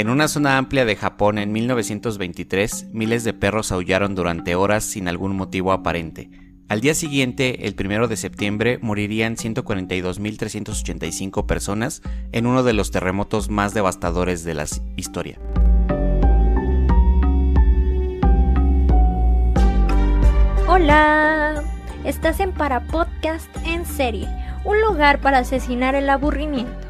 En una zona amplia de Japón en 1923, miles de perros aullaron durante horas sin algún motivo aparente. Al día siguiente, el 1 de septiembre, morirían 142.385 personas en uno de los terremotos más devastadores de la historia. Hola, estás en Para Podcast en serie, un lugar para asesinar el aburrimiento.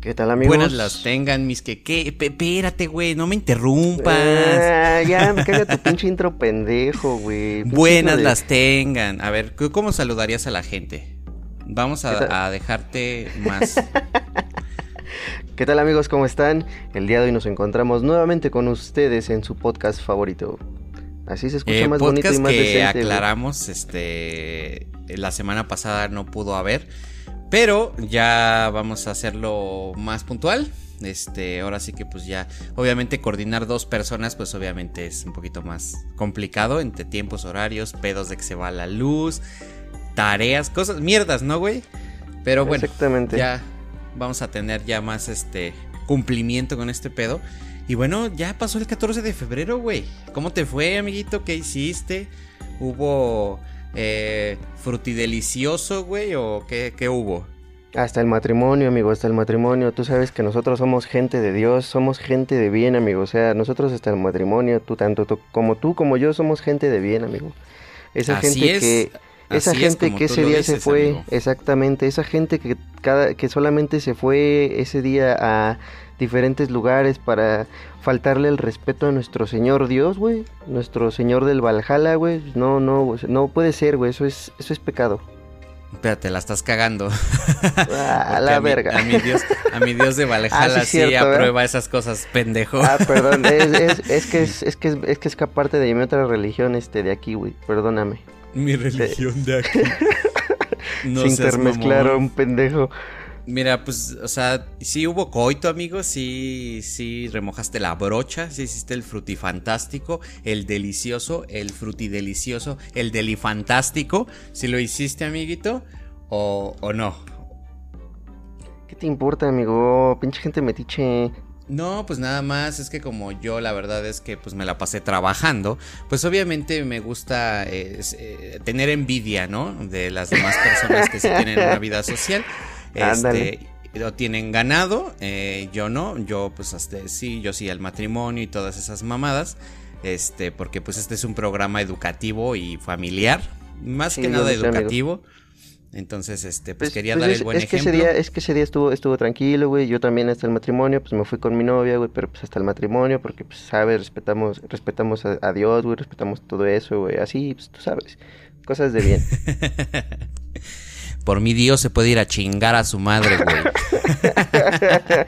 ¿Qué tal, amigos? Buenas las tengan, mis que. ¿qué? Espérate, güey, no me interrumpas. Ah, ya, me caga tu pinche intro pendejo, güey. Buenas las tengan. A ver, ¿cómo saludarías a la gente? Vamos a, a dejarte más. ¿Qué tal, amigos? ¿Cómo están? El día de hoy nos encontramos nuevamente con ustedes en su podcast favorito. Así se escucha Eh, más bonito y más que decente. güey. aclaramos, este, la semana pasada no pudo haber, pero ya vamos a hacerlo más puntual. Este, ahora sí que pues ya, obviamente coordinar dos personas, pues obviamente es un poquito más complicado entre tiempos, horarios, pedos de que se va la luz, tareas, cosas, mierdas, ¿no, güey? Pero bueno, Exactamente. ya vamos a tener ya más este cumplimiento con este pedo. Y bueno, ya pasó el 14 de febrero, güey. ¿Cómo te fue, amiguito? ¿Qué hiciste? ¿Hubo eh, frutidelicioso, güey? ¿O qué, qué hubo? Hasta el matrimonio, amigo, hasta el matrimonio. Tú sabes que nosotros somos gente de Dios, somos gente de bien, amigo. O sea, nosotros hasta el matrimonio, tú tanto tú, como tú como yo somos gente de bien, amigo. Esa Así gente es, que esa así gente que ese día dices, se fue, amigo. exactamente, esa gente que cada que solamente se fue ese día a diferentes lugares para faltarle el respeto a nuestro Señor Dios, güey, nuestro Señor del Valhalla, güey. No, no, no puede ser, güey, eso es eso es pecado. Espérate, la estás cagando. Ah, Porque la a mi- verga. A mi Dios, a mi Dios de Valhalla Ah, sí, sí, cierto, ¿verdad? aprueba esas cosas, pendejo. Ah, perdón, es, es, es que es, es que es, es que es que aparte de mi otra religión este de aquí, güey, perdóname. Mi religión de aquí. No Sin seas intermezclar a mamón. un pendejo. Mira, pues, o sea, sí hubo coito, amigo, sí, sí remojaste la brocha, sí hiciste el frutifantástico, el delicioso, el frutidelicioso, el delifantástico, si lo hiciste, amiguito, o, o no. ¿Qué te importa, amigo? Pinche gente metiche. No, pues nada más, es que como yo la verdad es que pues me la pasé trabajando, pues obviamente me gusta eh, eh, tener envidia, ¿no? De las demás personas que sí tienen una vida social. Ándale. Este, lo tienen ganado, eh, yo no, yo pues hasta sí, yo sí al matrimonio y todas esas mamadas, este, porque pues este es un programa educativo y familiar, más Sí, que nada amigo. educativo. Entonces, este, pues, Pues, quería pues dar es, el buen es que ejemplo. ese día, es que ese día estuvo, estuvo tranquilo, güey. Yo también hasta el matrimonio, pues me fui con mi novia, güey, pero pues hasta el matrimonio, porque pues sabes, respetamos, respetamos a, a Dios, güey, respetamos todo eso, güey. Así, pues tú sabes. Cosas de bien. Por mi Dios se puede ir a chingar a su madre, güey.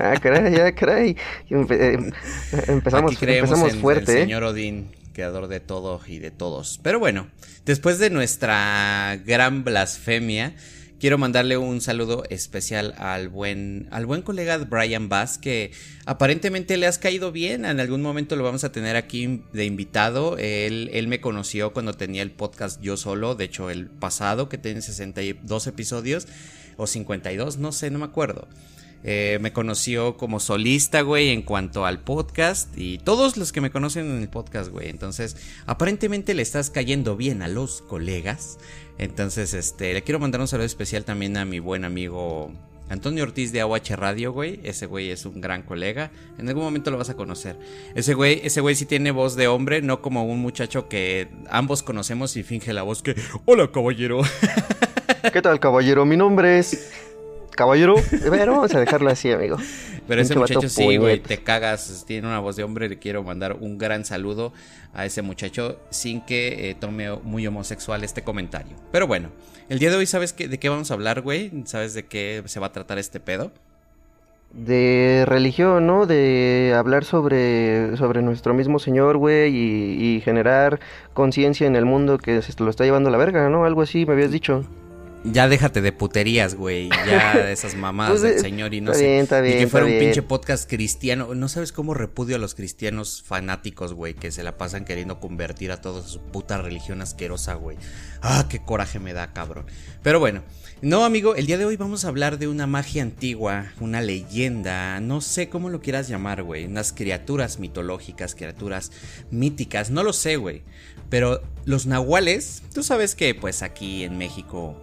ah, caray, ya, caray. Eh, empezamos, Aquí creemos empezamos en fuerte, el ¿eh? señor Odín, creador de todo y de todos. Pero bueno, después de nuestra gran blasfemia, quiero mandarle un saludo especial al buen, al buen colega Brian Bass, que aparentemente le has caído bien. En algún momento lo vamos a tener aquí de invitado. Él, él me conoció cuando tenía el podcast Yo Solo, de hecho el pasado, que tiene 62 episodios, o 52, no sé, no me acuerdo. Eh, me conoció como solista, güey, en cuanto al podcast. Y todos los que me conocen en el podcast, güey. Entonces, aparentemente le estás cayendo bien a los colegas. Entonces, este, le quiero mandar un saludo especial también a mi buen amigo Antonio Ortiz de AUH Radio, güey. Ese güey es un gran colega. En algún momento lo vas a conocer. Ese güey, ese güey sí tiene voz de hombre, no como un muchacho que ambos conocemos y finge la voz que. Hola, caballero. ¿Qué tal, caballero? Mi nombre es... Caballero. Bueno, vamos a dejarlo así, amigo. Pero ese muchacho sí, güey, te cagas, tiene una voz de hombre, le quiero mandar un gran saludo a ese muchacho sin que eh, tome muy homosexual este comentario. Pero bueno, el día de hoy, ¿sabes qué, de qué vamos a hablar, güey? ¿Sabes de qué se va a tratar este pedo? De religión, ¿no? De hablar sobre, sobre nuestro mismo Señor, güey, y, y generar conciencia en el mundo que se lo está llevando a la verga, ¿no? Algo así me habías dicho. Ya déjate de puterías, güey. Ya de esas mamadas Pues, del eh, señor y no está sé. bien, está bien, y que fuera un pinche podcast cristiano. No sabes cómo repudio a los cristianos fanáticos, güey, que se la pasan queriendo convertir a todos a su puta religión asquerosa, güey. Ah, qué coraje me da, cabrón. Pero bueno, no, amigo, el día de hoy vamos a hablar de una magia antigua, una leyenda, no sé cómo lo quieras llamar, güey. Unas criaturas mitológicas, criaturas míticas, no lo sé, güey. Pero los nahuales, tú sabes que pues aquí en México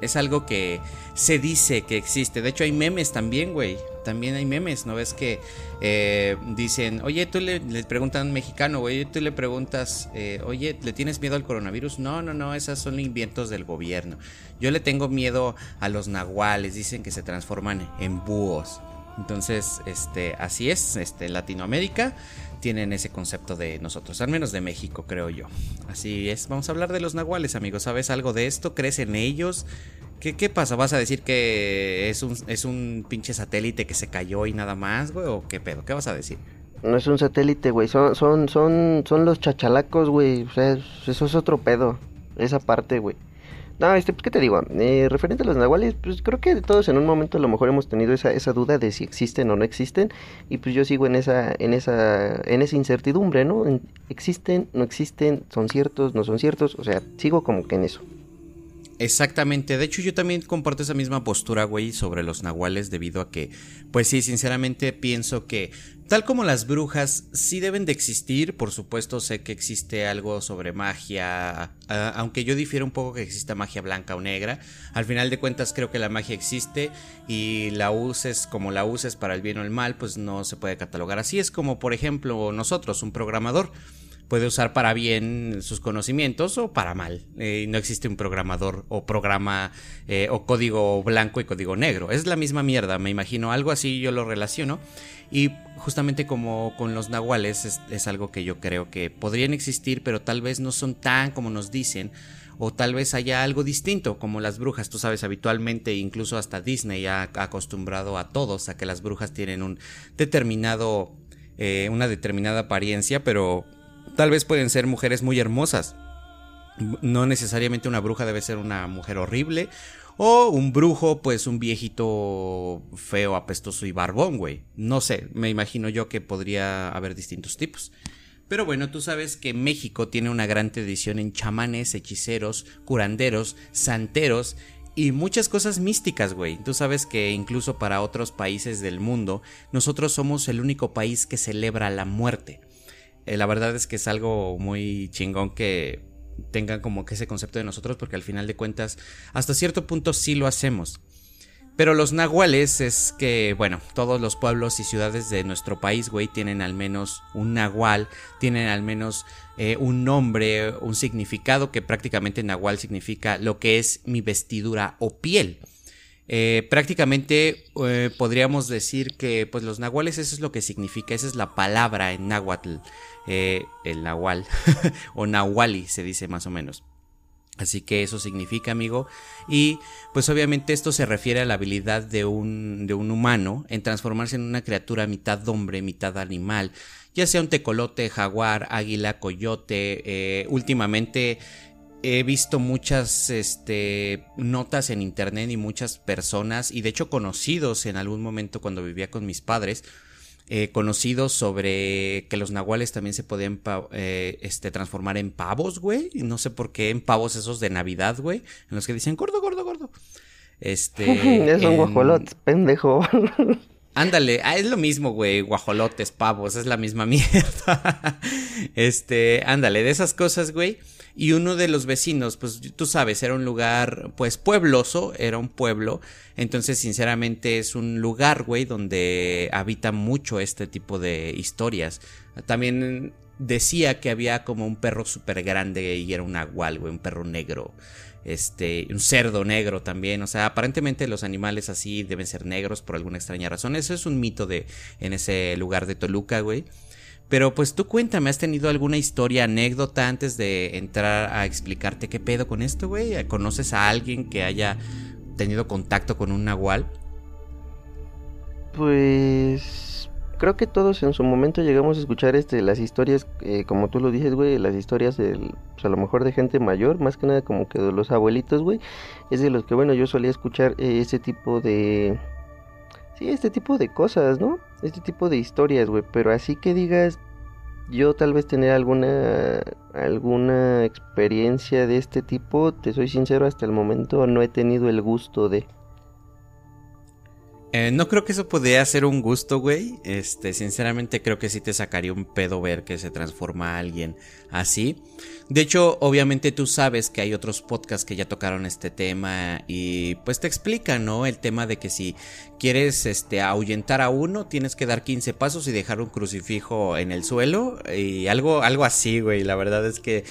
es algo que se dice que existe. De hecho, hay memes también, güey. También hay memes, ¿no ves que eh, dicen, oye, tú le, preguntan a un mexicano, güey, tú le preguntas, eh, oye, ¿le tienes miedo al coronavirus? No, no, no, esas son inventos del gobierno. Yo le tengo miedo a los nahuales, dicen que se transforman en búhos. Entonces, este, así es, este, Latinoamérica tienen ese concepto de nosotros, al menos de México, creo yo. Así es, vamos a hablar de los nahuales, amigos. ¿Sabes algo de esto? ¿Crees en ellos? ¿Qué, qué pasa? ¿Vas a decir que es un, es un pinche satélite que se cayó y nada más, güey? ¿O qué pedo? ¿Qué vas a decir? No es un satélite, güey. Son, son, son, son los chachalacos, güey. O sea, eso es otro pedo. Esa parte, güey. No, este, ¿qué te digo? Eh, referente a los nahuales, pues creo que todos en un momento a lo mejor hemos tenido esa, esa duda de si existen o no existen. Y pues yo sigo en esa, en esa, en esa incertidumbre, ¿no? En- existen, no existen, son ciertos, no son ciertos. O sea, sigo como que en eso. Exactamente, de hecho yo también comparto esa misma postura, güey, sobre los nahuales debido a que, pues sí, sinceramente pienso que, tal como las brujas, sí deben de existir, por supuesto sé que existe algo sobre magia, aunque yo difiero un poco que exista magia blanca o negra, al final de cuentas creo que la magia existe y la uses como la uses para el bien o el mal, pues no se puede catalogar así, es como por ejemplo nosotros, un programador puede usar para bien sus conocimientos o para mal. Eh, no existe un programador o programa eh, o código blanco y código negro. Es la misma mierda, me imagino. Algo así yo lo relaciono. Y justamente como con los nahuales es, algo que yo creo que podrían existir, pero tal vez no son tan como nos dicen. O tal vez haya algo distinto, como las brujas. Tú sabes, habitualmente, incluso hasta Disney ha ha acostumbrado a todos a que las brujas tienen un determinado, eh, una determinada apariencia, pero tal vez pueden ser mujeres muy hermosas. No necesariamente una bruja debe ser una mujer horrible. O un brujo, pues un viejito feo, apestoso y barbón, güey. No sé, me imagino yo que podría haber distintos tipos. Pero bueno, tú sabes que México tiene una gran tradición en chamanes, hechiceros, curanderos, santeros y muchas cosas místicas, güey. Tú sabes que incluso para otros países del mundo, nosotros somos el único país que celebra la muerte. Eh, la verdad es que es algo muy chingón que tengan como que ese concepto de nosotros porque al final de cuentas hasta cierto punto sí lo hacemos. Pero los nahuales es que, bueno, todos los pueblos y ciudades de nuestro país, güey, tienen al menos un nahual, tienen al menos eh, un nombre, un significado que prácticamente nahual significa lo que es mi vestidura o piel. Eh, prácticamente podríamos decir que pues los nahuales eso es lo que significa, esa es la palabra en náhuatl, eh, el nahual o nahuali se dice más o menos. Así que eso significa, amigo. Y pues obviamente esto se refiere a la habilidad de un, de un humano en transformarse en una criatura mitad hombre, mitad animal. Ya sea un tecolote, jaguar, águila, coyote. eh, últimamente he visto muchas este, notas en internet y muchas personas, y de hecho conocidos en algún momento cuando vivía con mis padres, eh, conocidos sobre que los nahuales también se podían eh, este, transformar en pavos, güey. No sé por qué en pavos esos de Navidad, güey. En los que dicen gordo, gordo, gordo. Este. es un en- guajolote, pendejo. Ándale, ah, es lo mismo, güey, guajolotes, pavos, es la misma mierda. este, ándale, de esas cosas, güey. Y uno de los vecinos, pues tú sabes, era un lugar, pues puebloso, era un pueblo. Entonces, sinceramente, es un lugar, güey, donde habita mucho este tipo de historias. También decía que había como un perro súper grande y era un nahual, güey, un perro negro este, un cerdo negro también, o sea, aparentemente los animales así deben ser negros por alguna extraña razón, eso es un mito de en ese lugar de Toluca, güey. Pero pues tú cuéntame, ¿has tenido alguna historia, anécdota antes de entrar a explicarte qué pedo con esto, güey? ¿Conoces a alguien que haya tenido contacto con un nahual? Pues creo que todos en su momento llegamos a escuchar este las historias, eh, como tú lo dices, güey, las historias del, pues a lo mejor de gente mayor, más que nada como que de los abuelitos, güey, es de los que, bueno, yo solía escuchar eh, ese tipo de, sí, este tipo de cosas, ¿no? Este tipo de historias, güey, pero así que digas, yo tal vez tener alguna alguna experiencia de este tipo, te soy sincero, hasta el momento no he tenido el gusto de eh, no creo que eso pudiera ser un gusto, güey. Este, sinceramente creo que sí te sacaría un pedo ver que se transforma alguien así. De hecho, obviamente tú sabes que hay otros podcasts que ya tocaron este tema y pues te explican, ¿no? El tema de que si quieres este ahuyentar a uno, tienes que dar 15 pasos y dejar un crucifijo en el suelo y algo algo así, güey. La verdad es que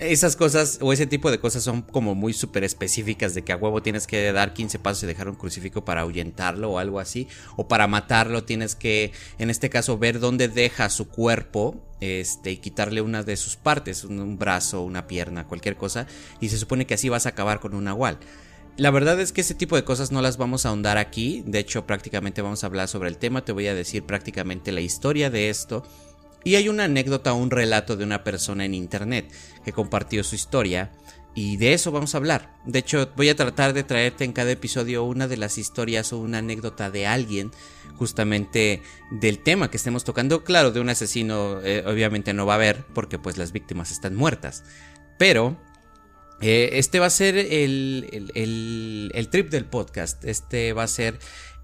esas cosas o ese tipo de cosas son como muy súper específicas de que a huevo tienes que dar 15 pasos y dejar un crucifijo para ahuyentarlo o algo así. O para matarlo tienes que, en este caso, ver dónde deja su cuerpo este, y quitarle una de sus partes, un, brazo, una pierna, cualquier cosa. Y se supone que así vas a acabar con un nahual. La verdad es que ese tipo de cosas no las vamos a ahondar aquí. De hecho, prácticamente vamos a hablar sobre el tema. Te voy a decir prácticamente la historia de esto y hay una anécdota un relato de una persona en internet que compartió su historia y de eso vamos a hablar. De hecho, voy a tratar de traerte en cada episodio una de las historias o una anécdota de alguien justamente del tema que estemos tocando. Claro, de un asesino eh, obviamente no va a haber porque pues las víctimas están muertas. Pero eh, este va a ser el, el trip del podcast. Este va a ser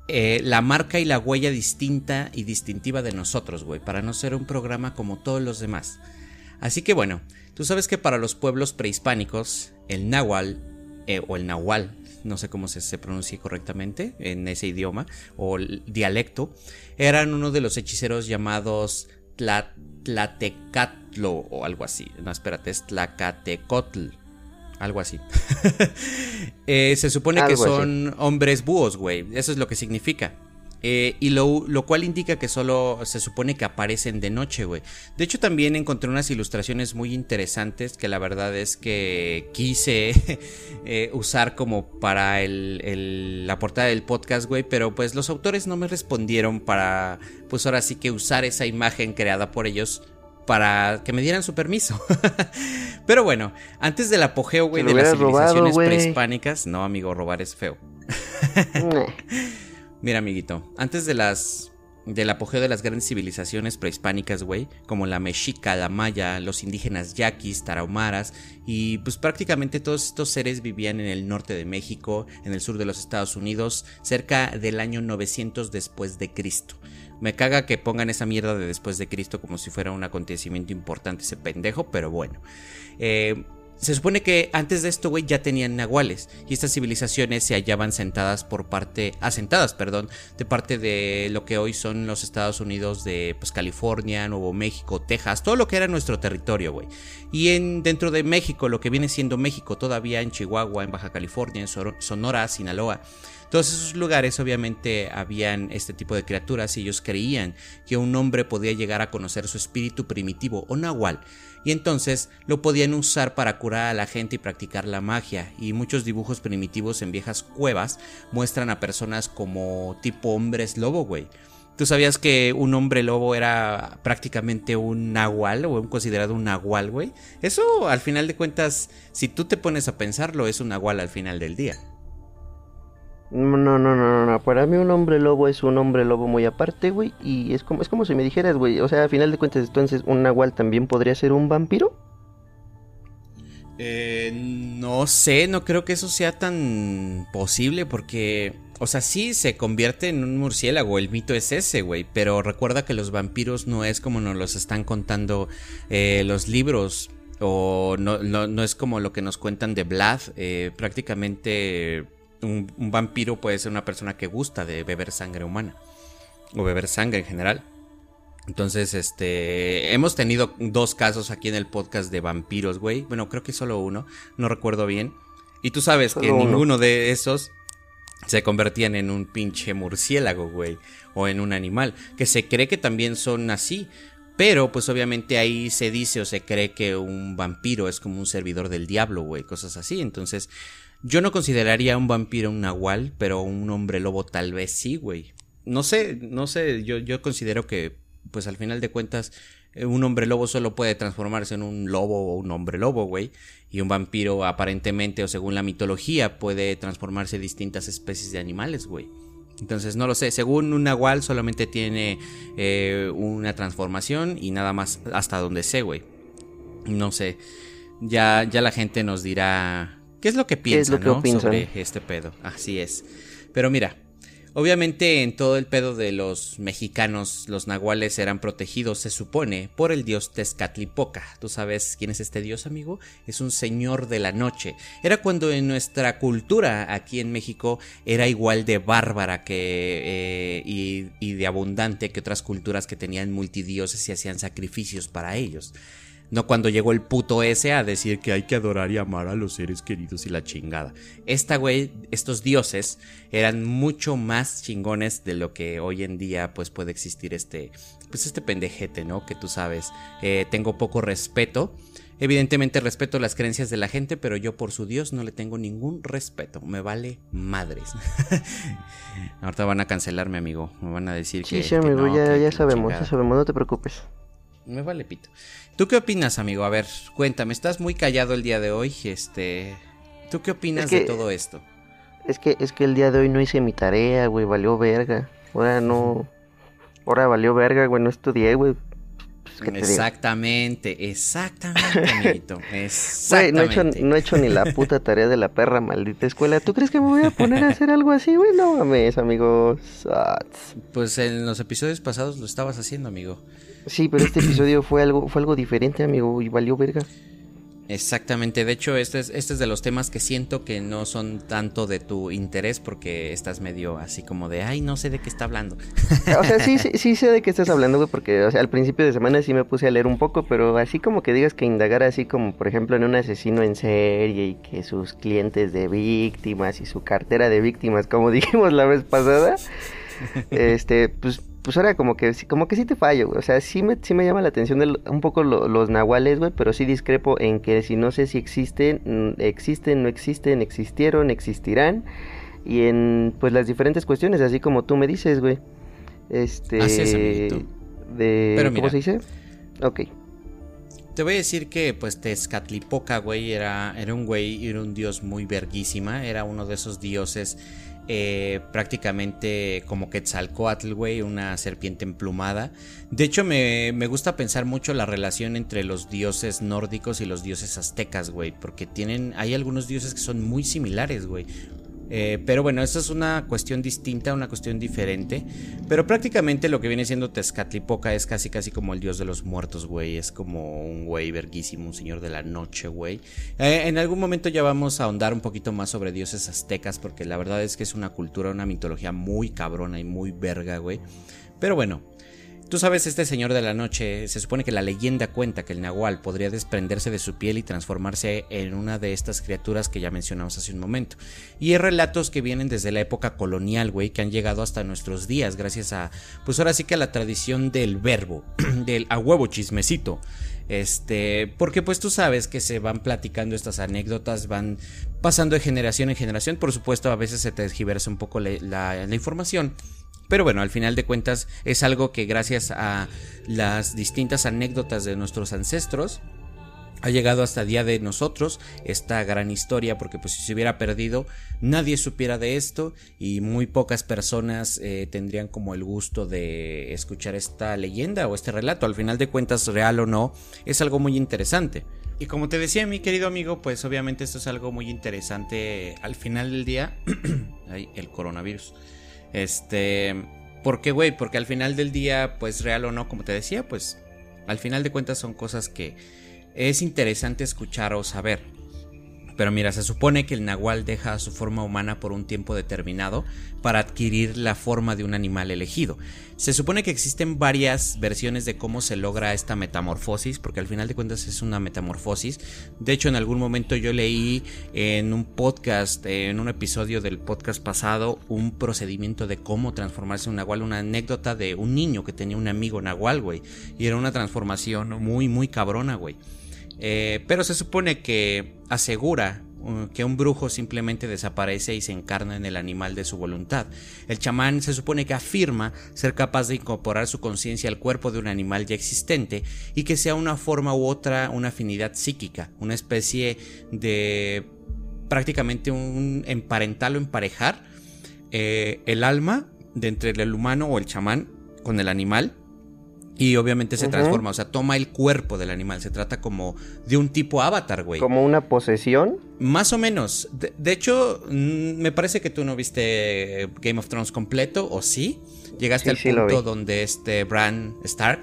eh, la marca y la huella distinta y distintiva de nosotros, güey, para no ser un programa como todos los demás. Así que bueno, tú sabes que para los pueblos prehispánicos, el náhuatl, eh, o el nahual, no sé cómo se, se pronuncia correctamente en ese idioma, o el dialecto, eran uno de los hechiceros llamados Tlatecatlo o algo así. No, espérate, es Tlacatecotl algo así. Eh, se supone que son hombres búhos, güey. Eso es lo que significa. Eh, y lo, cual indica que solo se supone que aparecen de noche, güey. De hecho, también encontré unas ilustraciones muy interesantes que la verdad es que quise eh, usar como para la portada del podcast, güey. Pero pues los autores no me respondieron para, pues ahora sí que usar esa imagen creada por ellos para que me dieran su permiso. Pero bueno, antes del apogeo, güey, de las civilizaciones prehispánicas. No, amigo, robar es feo. Mira, amiguito, antes de las. Del apogeo de las grandes civilizaciones prehispánicas, güey, como la mexica, la maya, los indígenas yaquis, tarahumaras, y pues prácticamente todos estos seres vivían en el norte de México, en el sur de los Estados Unidos, cerca del año 900 después de Cristo. Me caga que pongan esa mierda de después de Cristo como si fuera un acontecimiento importante ese pendejo, pero bueno. Eh, se supone que antes de esto, güey, ya tenían nahuales. Y estas civilizaciones se hallaban sentadas por parte. asentadas, perdón. De parte de lo que hoy son los Estados Unidos de pues, California, Nuevo México, Texas. Todo lo que era nuestro territorio, güey. Y en, dentro de México, lo que viene siendo México, todavía en Chihuahua, en Baja California, en Sonora, Sinaloa. Todos esos lugares obviamente habían este tipo de criaturas y ellos creían que un hombre podía llegar a conocer su espíritu primitivo o nahual y entonces lo podían usar para curar a la gente y practicar la magia y muchos dibujos primitivos en viejas cuevas muestran a personas como tipo hombres lobo, güey. ¿Tú sabías que un hombre lobo era prácticamente un nahual o considerado un nahual, güey? Eso al final de cuentas, si tú te pones a pensarlo, es un nahual al final del día. No, no, no, no, no. Para mí un hombre lobo es un hombre lobo muy aparte, güey. Y es como, es como si me dijeras, güey. O sea, a final de cuentas, entonces, ¿un nahual también podría ser un vampiro? Eh, no sé, no creo que eso sea tan posible porque, o sea, sí se convierte en un murciélago, el mito es ese, güey, pero recuerda que los vampiros no es como nos los están contando eh, los libros, o no, no, no, es como lo que nos cuentan de Vlad, eh, prácticamente un, vampiro puede ser una persona que gusta de beber sangre humana o beber sangre en general. Entonces, este, hemos tenido dos casos aquí en el podcast de vampiros, güey. Bueno, creo que solo uno, no recuerdo bien. Y tú sabes que ninguno de esos se convertían en un pinche murciélago, güey, o en un animal, que se cree que también son así. Pero, pues obviamente ahí se dice o se cree que un vampiro es como un servidor del diablo, güey, cosas así. Entonces, yo no consideraría un vampiro un nahual, pero un hombre lobo tal vez sí, güey. no sé, no sé, yo, yo considero que pues al final de cuentas eh, un hombre lobo solo puede transformarse en un lobo o un hombre lobo, güey. Y un vampiro aparentemente o según la mitología puede transformarse en distintas especies de animales, güey. Entonces no lo sé, según un nahual solamente tiene eh, una transformación y nada más hasta donde sé, güey. No sé, ya, ya la gente nos dirá qué es lo que piensa, ¿no? Sobre este pedo, así es. Pero mira, Obviamente en todo el pedo de los mexicanos, los nahuales eran protegidos, se supone, por el dios Tezcatlipoca. ¿Tú sabes quién es este dios, amigo? Es un señor de la noche. Era cuando en nuestra cultura aquí en México era igual de bárbara que eh, y, y de abundante que otras culturas que tenían multidioses y hacían sacrificios para ellos. No cuando llegó el puto ese a decir que hay que adorar y amar a los seres queridos y la chingada. Esta güey, estos dioses eran mucho más chingones de lo que hoy en día pues puede existir este, pues este pendejete, ¿no? Que tú sabes, eh, tengo poco respeto. Evidentemente respeto las creencias de la gente, pero yo por su Dios no le tengo ningún respeto. Me vale madres. Ahorita van a cancelarme, amigo. Me van a decir que. Sí, amigo, ya, ya sabemos, ya sabemos, no te preocupes. Me vale pito. ¿Tú qué opinas, amigo? A ver, cuéntame, estás muy callado el día de hoy, este... ¿Tú qué opinas de todo esto? Es que, es que el día de hoy no hice mi tarea, güey, valió verga. Ahora no... Ahora valió verga, güey, no estudié, güey. Exactamente, exactamente, amiguito. Exactamente. no he, hecho, no he hecho ni la puta tarea de la perra maldita escuela. ¿Tú crees que me voy a poner a hacer algo así, güey? No mames, amigos. Pues en los episodios pasados lo estabas haciendo, amigo. Sí, pero este episodio fue algo, fue algo diferente, amigo, y valió verga. Exactamente, de hecho este es, este es de los temas que siento que no son tanto de tu interés porque estás medio así como de, ay, no sé de qué está hablando. O sea, sí, sí, sí sé de qué estás hablando, güey, porque o sea, al principio de semana sí me puse a leer un poco, pero así como que digas que indagar así como, por ejemplo, en un asesino en serie y que sus clientes de víctimas y su cartera de víctimas, como dijimos la vez pasada, este, pues pues ahora como que, como que sí te fallo, güey. O sea, sí me, sí me llama la atención un poco los nahuales, güey, pero sí discrepo en que si no sé si existen, mm, existen, no existen, existieron, existirán. Y en, pues, las diferentes cuestiones, así como tú me dices, güey. Este... Así es, de, ¿Cómo se dice? Ok. Te voy a decir que, pues, Tezcatlipoca, güey, era, era un güey, era un dios muy verguísima. Era uno de esos dioses eh, prácticamente como Quetzalcoatl, güey, una serpiente emplumada. De hecho, me, me, gusta pensar mucho la relación entre los dioses nórdicos y los dioses aztecas, güey, porque tienen, hay algunos dioses que son muy similares, güey. Eh, pero bueno, esa es una cuestión distinta, una cuestión diferente. Pero prácticamente lo que viene siendo Tezcatlipoca es casi casi como el dios de los muertos, güey. Es como un güey verguísimo, un señor de la noche, güey. Eh, en algún momento ya vamos a ahondar un poquito más sobre dioses aztecas, porque la verdad es que es una cultura, una mitología muy cabrona y muy verga, güey. Pero bueno, Tú sabes, este señor de la noche, se supone que la leyenda cuenta que el nahual podría desprenderse de su piel y transformarse en una de estas criaturas que ya mencionamos hace un momento. Y hay relatos que vienen desde la época colonial, güey, que han llegado hasta nuestros días gracias a, pues ahora sí que a la tradición del verbo, del a huevo chismecito. Este, porque pues tú sabes que se van platicando estas anécdotas, van pasando de generación en generación, por supuesto a veces se tergiversa un poco la información. Pero bueno, al final de cuentas es algo que gracias a las distintas anécdotas de nuestros ancestros ha llegado hasta el día de nosotros esta gran historia porque pues si se hubiera perdido nadie supiera de esto y muy pocas personas eh, tendrían como el gusto de escuchar esta leyenda o este relato. Al final de cuentas real o no es algo muy interesante. Y como te decía mi querido amigo pues obviamente esto es algo muy interesante al final del día. El coronavirus este, ¿por qué, güey? Porque al final del día, pues real o no, como te decía, pues al final de cuentas son cosas que es interesante escuchar o saber. Pero mira, se supone que el nahual deja su forma humana por un tiempo determinado para adquirir la forma de un animal elegido. Se supone que existen varias versiones de cómo se logra esta metamorfosis, porque al final de cuentas es una metamorfosis. De hecho, en algún momento yo leí en un podcast, en un episodio del podcast pasado, un procedimiento de cómo transformarse en un nahual, una anécdota de un niño que tenía un amigo nahual, güey. Y era una transformación muy, muy cabrona, güey. Eh, pero se supone que asegura uh, que un brujo simplemente desaparece y se encarna en el animal de su voluntad. El chamán se supone que afirma ser capaz de incorporar su conciencia al cuerpo de un animal ya existente y que sea una forma u otra una afinidad psíquica, una especie de prácticamente un emparental o emparejar eh, el alma de entre el humano o el chamán con el animal y obviamente se transforma, o sea, toma el cuerpo del animal. Se trata como de un tipo avatar, güey. ¿Como una posesión? Más o menos. De, hecho, mm, me parece que tú no viste Game of Thrones completo, ¿o sí? Llegaste al punto donde este Bran Stark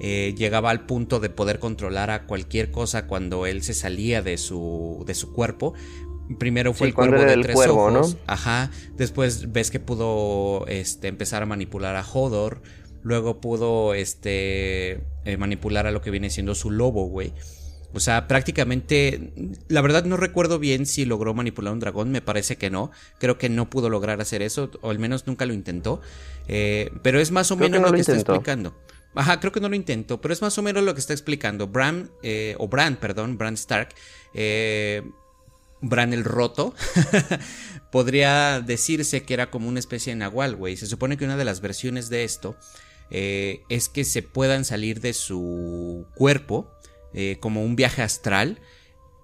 eh, llegaba al punto de poder controlar a cualquier cosa cuando él se salía de su, de su cuerpo. Primero fue el cuervo de tres ojos. Ajá. Después ves que pudo este, empezar a manipular a Hodor. Luego pudo este, eh, manipular a lo que viene siendo su lobo, güey. O sea, prácticamente, la verdad no recuerdo bien si logró manipular un dragón, me parece que no. Creo que no pudo lograr hacer eso, o al menos nunca lo intentó. Eh, pero es más o menos lo, que está explicando. Ajá, creo que no lo intentó, pero es más o menos lo que está explicando. Bran, eh, o Bran, perdón, Bran Stark, Bran el Roto, podría decirse que era como una especie de nahual, güey. Se supone que una de las versiones de esto eh, es que se puedan salir de su cuerpo eh, como un viaje astral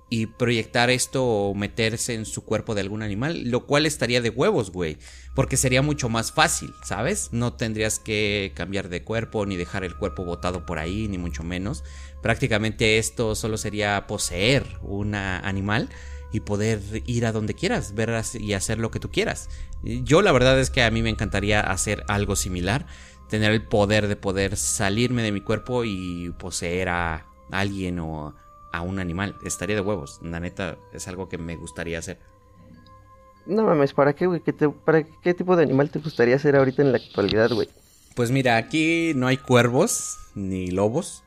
y proyectar esto o meterse en su cuerpo de algún animal, lo cual estaría de huevos, güey, porque sería mucho más fácil, ¿sabes? No tendrías que cambiar de cuerpo ni dejar el cuerpo botado por ahí, ni mucho menos. Prácticamente esto solo sería poseer un animal y poder ir a donde quieras, ver y hacer lo que tú quieras. Yo la verdad es que a mí me encantaría hacer algo similar tener el poder de poder salirme de mi cuerpo y poseer a alguien o a un animal. Estaría de huevos. La neta es algo que me gustaría hacer. No mames, ¿para qué, güey? ¿Para qué tipo de animal te gustaría ser ahorita en la actualidad, güey? Pues mira, aquí no hay cuervos ni lobos.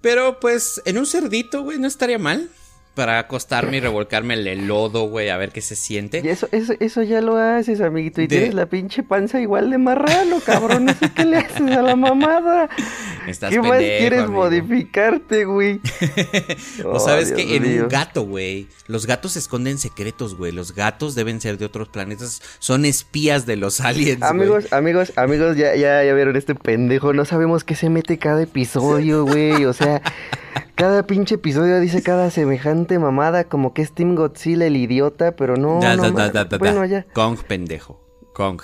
Pero pues en un cerdito, güey, no estaría mal para acostarme y revolcarme el lodo, güey, a ver qué se siente. Y eso, eso, eso ya lo haces, amiguito. Y tienes la pinche panza igual de marrano, cabrón. No sé qué le haces a la mamada. Estás ¿Qué más quieres modificarte, güey? o sabes que en un gato, güey. Los gatos esconden secretos, güey. Los gatos deben ser de otros planetas. Son espías de los aliens. Amigos, amigos, amigos, ya, ya, ya vieron este pendejo. No sabemos qué se mete cada episodio, güey. O sea. Cada pinche episodio dice cada semejante mamada, como que es Team Godzilla el idiota, pero no. no bueno, ya. Kong, pendejo. Kong.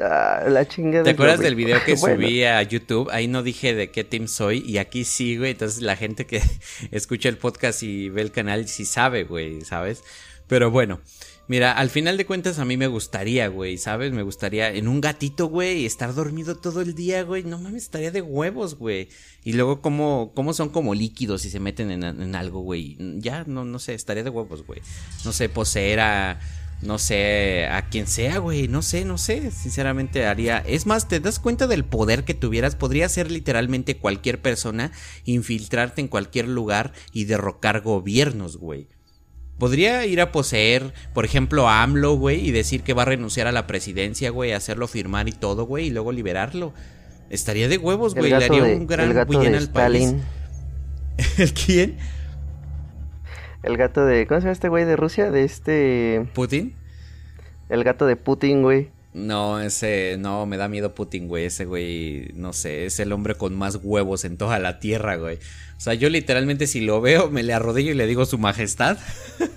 Ah, la chingada. ¿Te acuerdas del video que subí a YouTube? Ahí no dije de qué team soy y aquí sí, güey. Entonces la gente que escucha el podcast y ve el canal sí sabe, güey, ¿sabes? Pero bueno, Mira, al final de cuentas a mí me gustaría, güey, ¿sabes? Me gustaría en un gatito, güey, estar dormido todo el día, güey. No mames, estaría de huevos, güey. Y luego cómo, cómo son como líquidos y se meten en, algo, güey. Ya, no, no sé, estaría de huevos, güey. No sé, poseer a, no sé, a quien sea, güey. No sé, no sé. Sinceramente haría... Es más, ¿te das cuenta del poder que tuvieras? Podría ser literalmente cualquier persona, infiltrarte en cualquier lugar y derrocar gobiernos, güey. Podría ir a poseer, por ejemplo, a AMLO, güey, y decir que va a renunciar a la presidencia, güey, hacerlo firmar y todo, güey, y luego liberarlo. Estaría de huevos, güey, le haría un gran bien al país. ¿El quién? El gato de. ¿Cómo se llama este güey de Rusia? De este. ¿Putin? El gato de Putin, güey. No, ese, no, me da miedo Putin, güey. Ese güey, no sé, es el hombre con más huevos en toda la tierra, güey. O sea, yo literalmente si lo veo, me le arrodillo y le digo su majestad.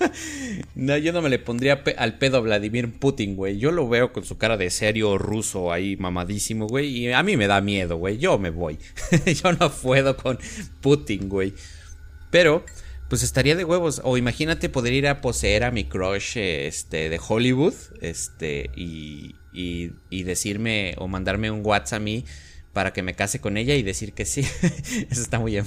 no, yo no me le pondría al pedo a Vladimir Putin, güey. Yo lo veo con su cara de serio ruso ahí mamadísimo, güey. Y a mí me da miedo, güey. Yo me voy. yo no puedo con Putin, güey. Pero, pues estaría de huevos. O imagínate poder ir a poseer a mi crush este, de Hollywood. Este, y, y, decirme o mandarme un WhatsApp a mí para que me case con ella y decir que sí. Eso está muy bien.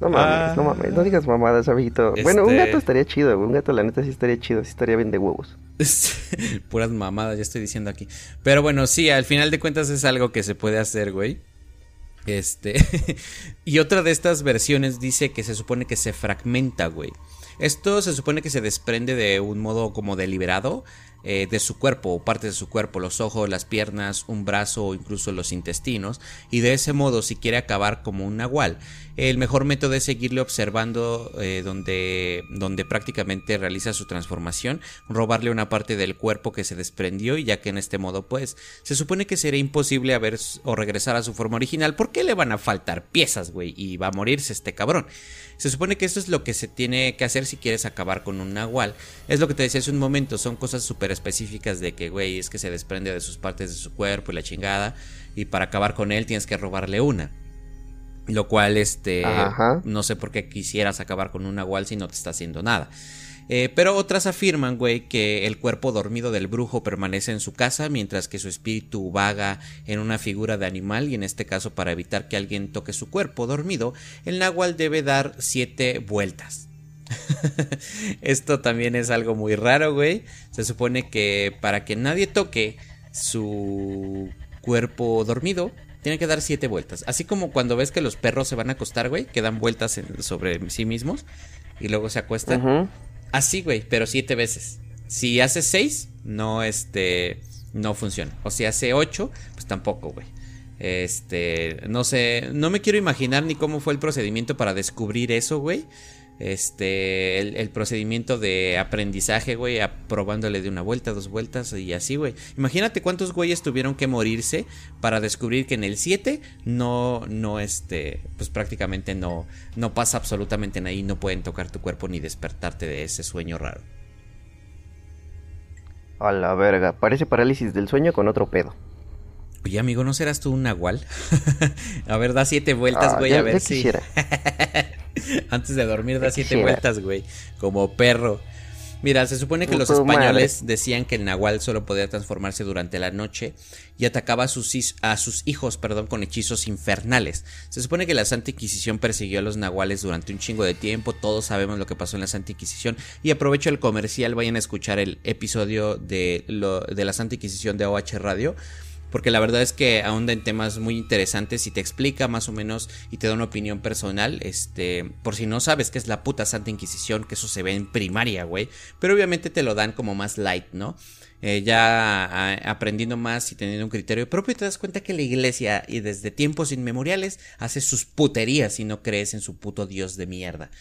No mames, no ah. mames, no digas mamadas, amiguito. Bueno, un este gato estaría chido, un gato la neta sí estaría chido, sí estaría bien de huevos. Puras mamadas, ya estoy diciendo aquí. Pero bueno, sí, al final de cuentas es algo que se puede hacer, güey. Este. y otra de estas versiones dice que se supone que se fragmenta, güey. Esto se supone que se desprende de un modo como deliberado. eh, de su cuerpo o partes de su cuerpo, los ojos, las piernas, un brazo o incluso los intestinos. Y de ese modo, si quiere acabar como un nahual, el mejor método es seguirle observando eh, donde, donde prácticamente realiza su transformación, robarle una parte del cuerpo que se desprendió y ya que en este modo pues se supone que sería imposible haber o regresar a su forma original, ¿por qué le van a faltar piezas, güey? Y va a morirse este cabrón. Se supone que esto es lo que se tiene que hacer si quieres acabar con un nahual. Es lo que te decía hace un momento, son cosas súper específicas de que, güey, es que se desprende de sus partes de su cuerpo y la chingada. Y para acabar con él tienes que robarle una. Lo cual, este, no sé por qué quisieras acabar con un nahual si no te está haciendo nada. Eh, pero otras afirman, güey, que el cuerpo dormido del brujo permanece en su casa mientras que su espíritu vaga en una figura de animal y en este caso para evitar que alguien toque su cuerpo dormido, el nahual debe dar siete vueltas. Esto también es algo muy raro, güey. Se supone que para que nadie toque su cuerpo dormido, tiene que dar siete vueltas. Así como cuando ves que los perros se van a acostar, güey, que dan vueltas sobre sí mismos y luego se acuestan. Así, güey, pero siete veces. Si hace seis, no, este, no funciona. O si hace ocho, pues tampoco, güey. Este, no sé, no me quiero imaginar ni cómo fue el procedimiento para descubrir eso, güey este, el, procedimiento de aprendizaje, güey, aprobándole de una vuelta, dos vueltas y así, güey. Imagínate cuántos güeyes tuvieron que morirse para descubrir que en el 7 no, no, este, pues prácticamente no, no pasa absolutamente nada y no pueden tocar tu cuerpo ni despertarte de ese sueño raro. A la verga, parece parálisis del sueño con otro pedo. Oye, amigo, ¿no serás tú un nahual? a ver, da siete vueltas, ah, güey, a ver si. Antes de dormir da siete vueltas, güey. Como perro. Mira, se supone que los españoles decían que el nahual solo podía transformarse durante la noche y atacaba a sus, a sus, hijos perdón, con hechizos infernales. Se supone que la Santa Inquisición persiguió a los nahuales durante un chingo de tiempo, todos sabemos lo que pasó en la Santa Inquisición y aprovecho el comercial, vayan a escuchar el episodio de, lo, de la Santa Inquisición de OH Radio porque la verdad es que ahonda en temas muy interesantes y te explica más o menos y te da una opinión personal, este, por si no sabes qué es la puta Santa Inquisición, que eso se ve en primaria, güey, pero obviamente te lo dan como más light, ¿no? Eh, ya aprendiendo más y teniendo un criterio propio, te das cuenta que la iglesia y desde tiempos inmemoriales hace sus puterías y no crees en su puto dios de mierda.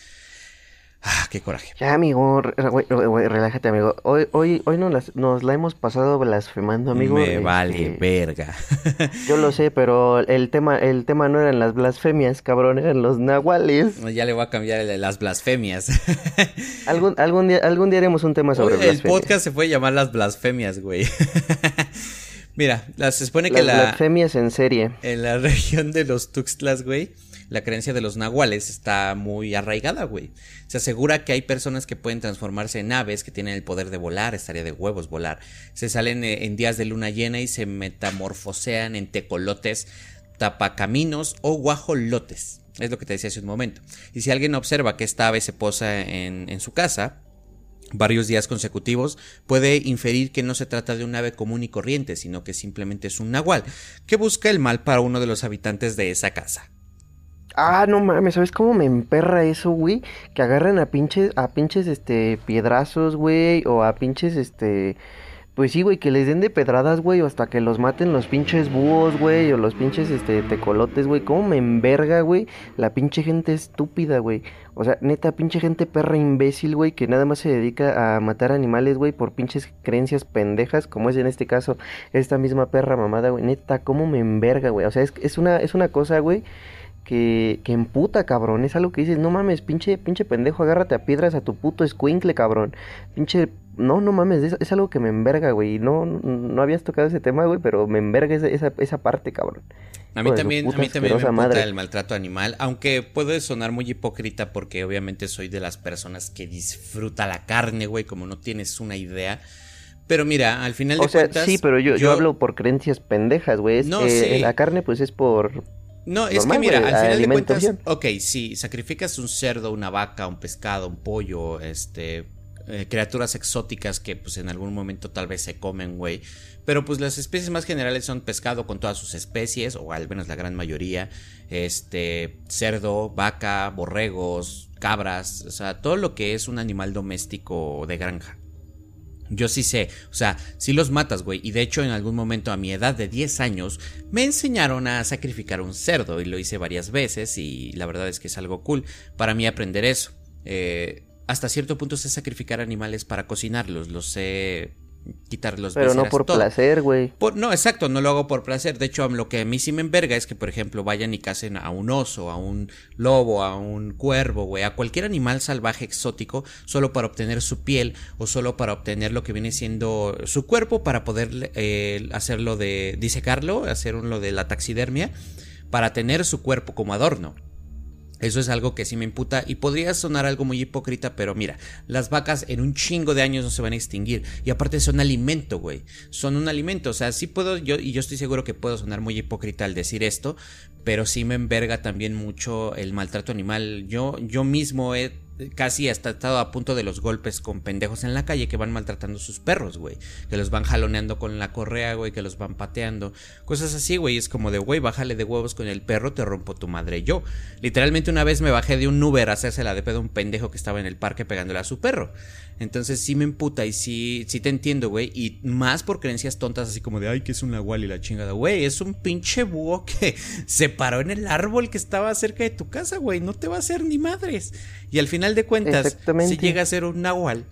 Ah, qué coraje. Ya, amigo, relájate, amigo. Hoy, hoy, hoy nos, nos la hemos pasado blasfemando, amigo. Me vale este, verga. Yo lo sé, pero el tema, el tema no eran las blasfemias, cabrón, eran los nahuales. ya le voy a cambiar el las blasfemias. algún, algún día, algún día haremos un tema sobre blasfemias. El podcast se puede llamar las blasfemias, güey. Mira, se supone que la. Blasfemias en serie. En la región de los Tuxtlas, güey la creencia de los nahuales está muy arraigada, güey. Se asegura que hay personas que pueden transformarse en aves que tienen el poder de volar, estaría de huevos volar. Se salen eh, en días de luna llena y se metamorfosean en tecolotes, tapacaminos o guajolotes. Es lo que te decía hace un momento. Y si alguien observa que esta ave se posa en, su casa, varios días consecutivos, puede inferir que no se trata de un ave común y corriente, sino que simplemente es un nahual, que busca el mal para uno de los habitantes de esa casa. Ah, no mames, ¿sabes cómo me emperra eso, güey? Que agarren a pinches, a pinches, este, piedrazos, güey, o a pinches, este, pues sí, güey, que les den de pedradas, güey, o hasta que los maten los pinches búhos, güey, o los pinches, este, tecolotes, güey. ¿Cómo me enverga, güey? La pinche gente estúpida, güey. O sea, neta, pinche gente perra imbécil, güey, que nada más se dedica a matar animales, güey, por pinches creencias pendejas, como es en este caso esta misma perra mamada, güey. Neta, ¿cómo me enverga, güey? O sea, es, es, una, es una cosa, güey que, que emputa, cabrón. Es algo que dices, no mames, pinche, pinche pendejo, agárrate a piedras a tu puto escuincle, cabrón. Pinche, no, no mames, es, algo que me enverga, güey. No, no habías tocado ese tema, güey, pero me enverga esa, esa, parte, cabrón. A mí también, a mí también me emputa el maltrato animal, aunque puede sonar muy hipócrita porque obviamente soy de las personas que disfruta la carne, güey, como no tienes una idea. Pero mira, al final de o sea, Sí, pero yo, yo... hablo por creencias pendejas, güey. No, eh, La carne, pues es por, no, es que mira, al final de cuentas, ok, si sacrificas un cerdo, una vaca, un pescado, un pollo, este, eh, criaturas exóticas que pues en algún momento tal vez se comen, güey. Pero pues las especies más generales son pescado con todas sus especies, o al menos la gran mayoría. Este, cerdo, vaca, borregos, cabras, o sea, todo lo que es un animal doméstico de granja. Yo sí sé, o sea, sí los matas, güey. Y de hecho, en algún momento a mi edad de 10 años, me enseñaron a sacrificar un cerdo y lo hice varias veces y la verdad es que es algo cool para mí aprender eso. Eh, hasta cierto punto sé sacrificar animales para cocinarlos, los sé quitar los Pero no por placer, güey. No, exacto, no lo hago por placer. De hecho, lo que a mí sí me enverga es que, por ejemplo, vayan y casen a un oso, a un lobo, a un cuervo, güey, a cualquier animal salvaje exótico, solo para obtener su piel o solo para obtener lo que viene siendo su cuerpo para poder eh, hacerlo de disecarlo, hacer lo de la taxidermia, para tener su cuerpo como adorno. Eso es algo que sí me imputa y podría sonar algo muy hipócrita, pero mira, las vacas en un chingo de años no se van a extinguir y aparte son alimento, güey. Son un alimento, o sea, sí puedo yo y yo estoy seguro que puedo sonar muy hipócrita al decir esto, pero sí me enverga también mucho el maltrato animal. Yo yo mismo he casi hasta estado a punto de los golpes con pendejos en la calle que van maltratando sus perros, güey. Que los van jaloneando con la correa, güey, que los van pateando. Cosas así, güey. Es como de, güey, bájale de huevos con el perro, te rompo tu madre yo. Literalmente una vez me bajé de un Uber a hacerse la de pedo a un pendejo que estaba en el parque pegándole a su perro. Entonces sí me emputa y sí, sí te entiendo, güey. Y más por creencias tontas así como de, ay, que es un nahual y la chingada. Güey, es un pinche búho que se paró en el árbol que estaba cerca de tu casa, güey. No te va a hacer ni madres. Y al final de cuentas, si llega a ser un nahual,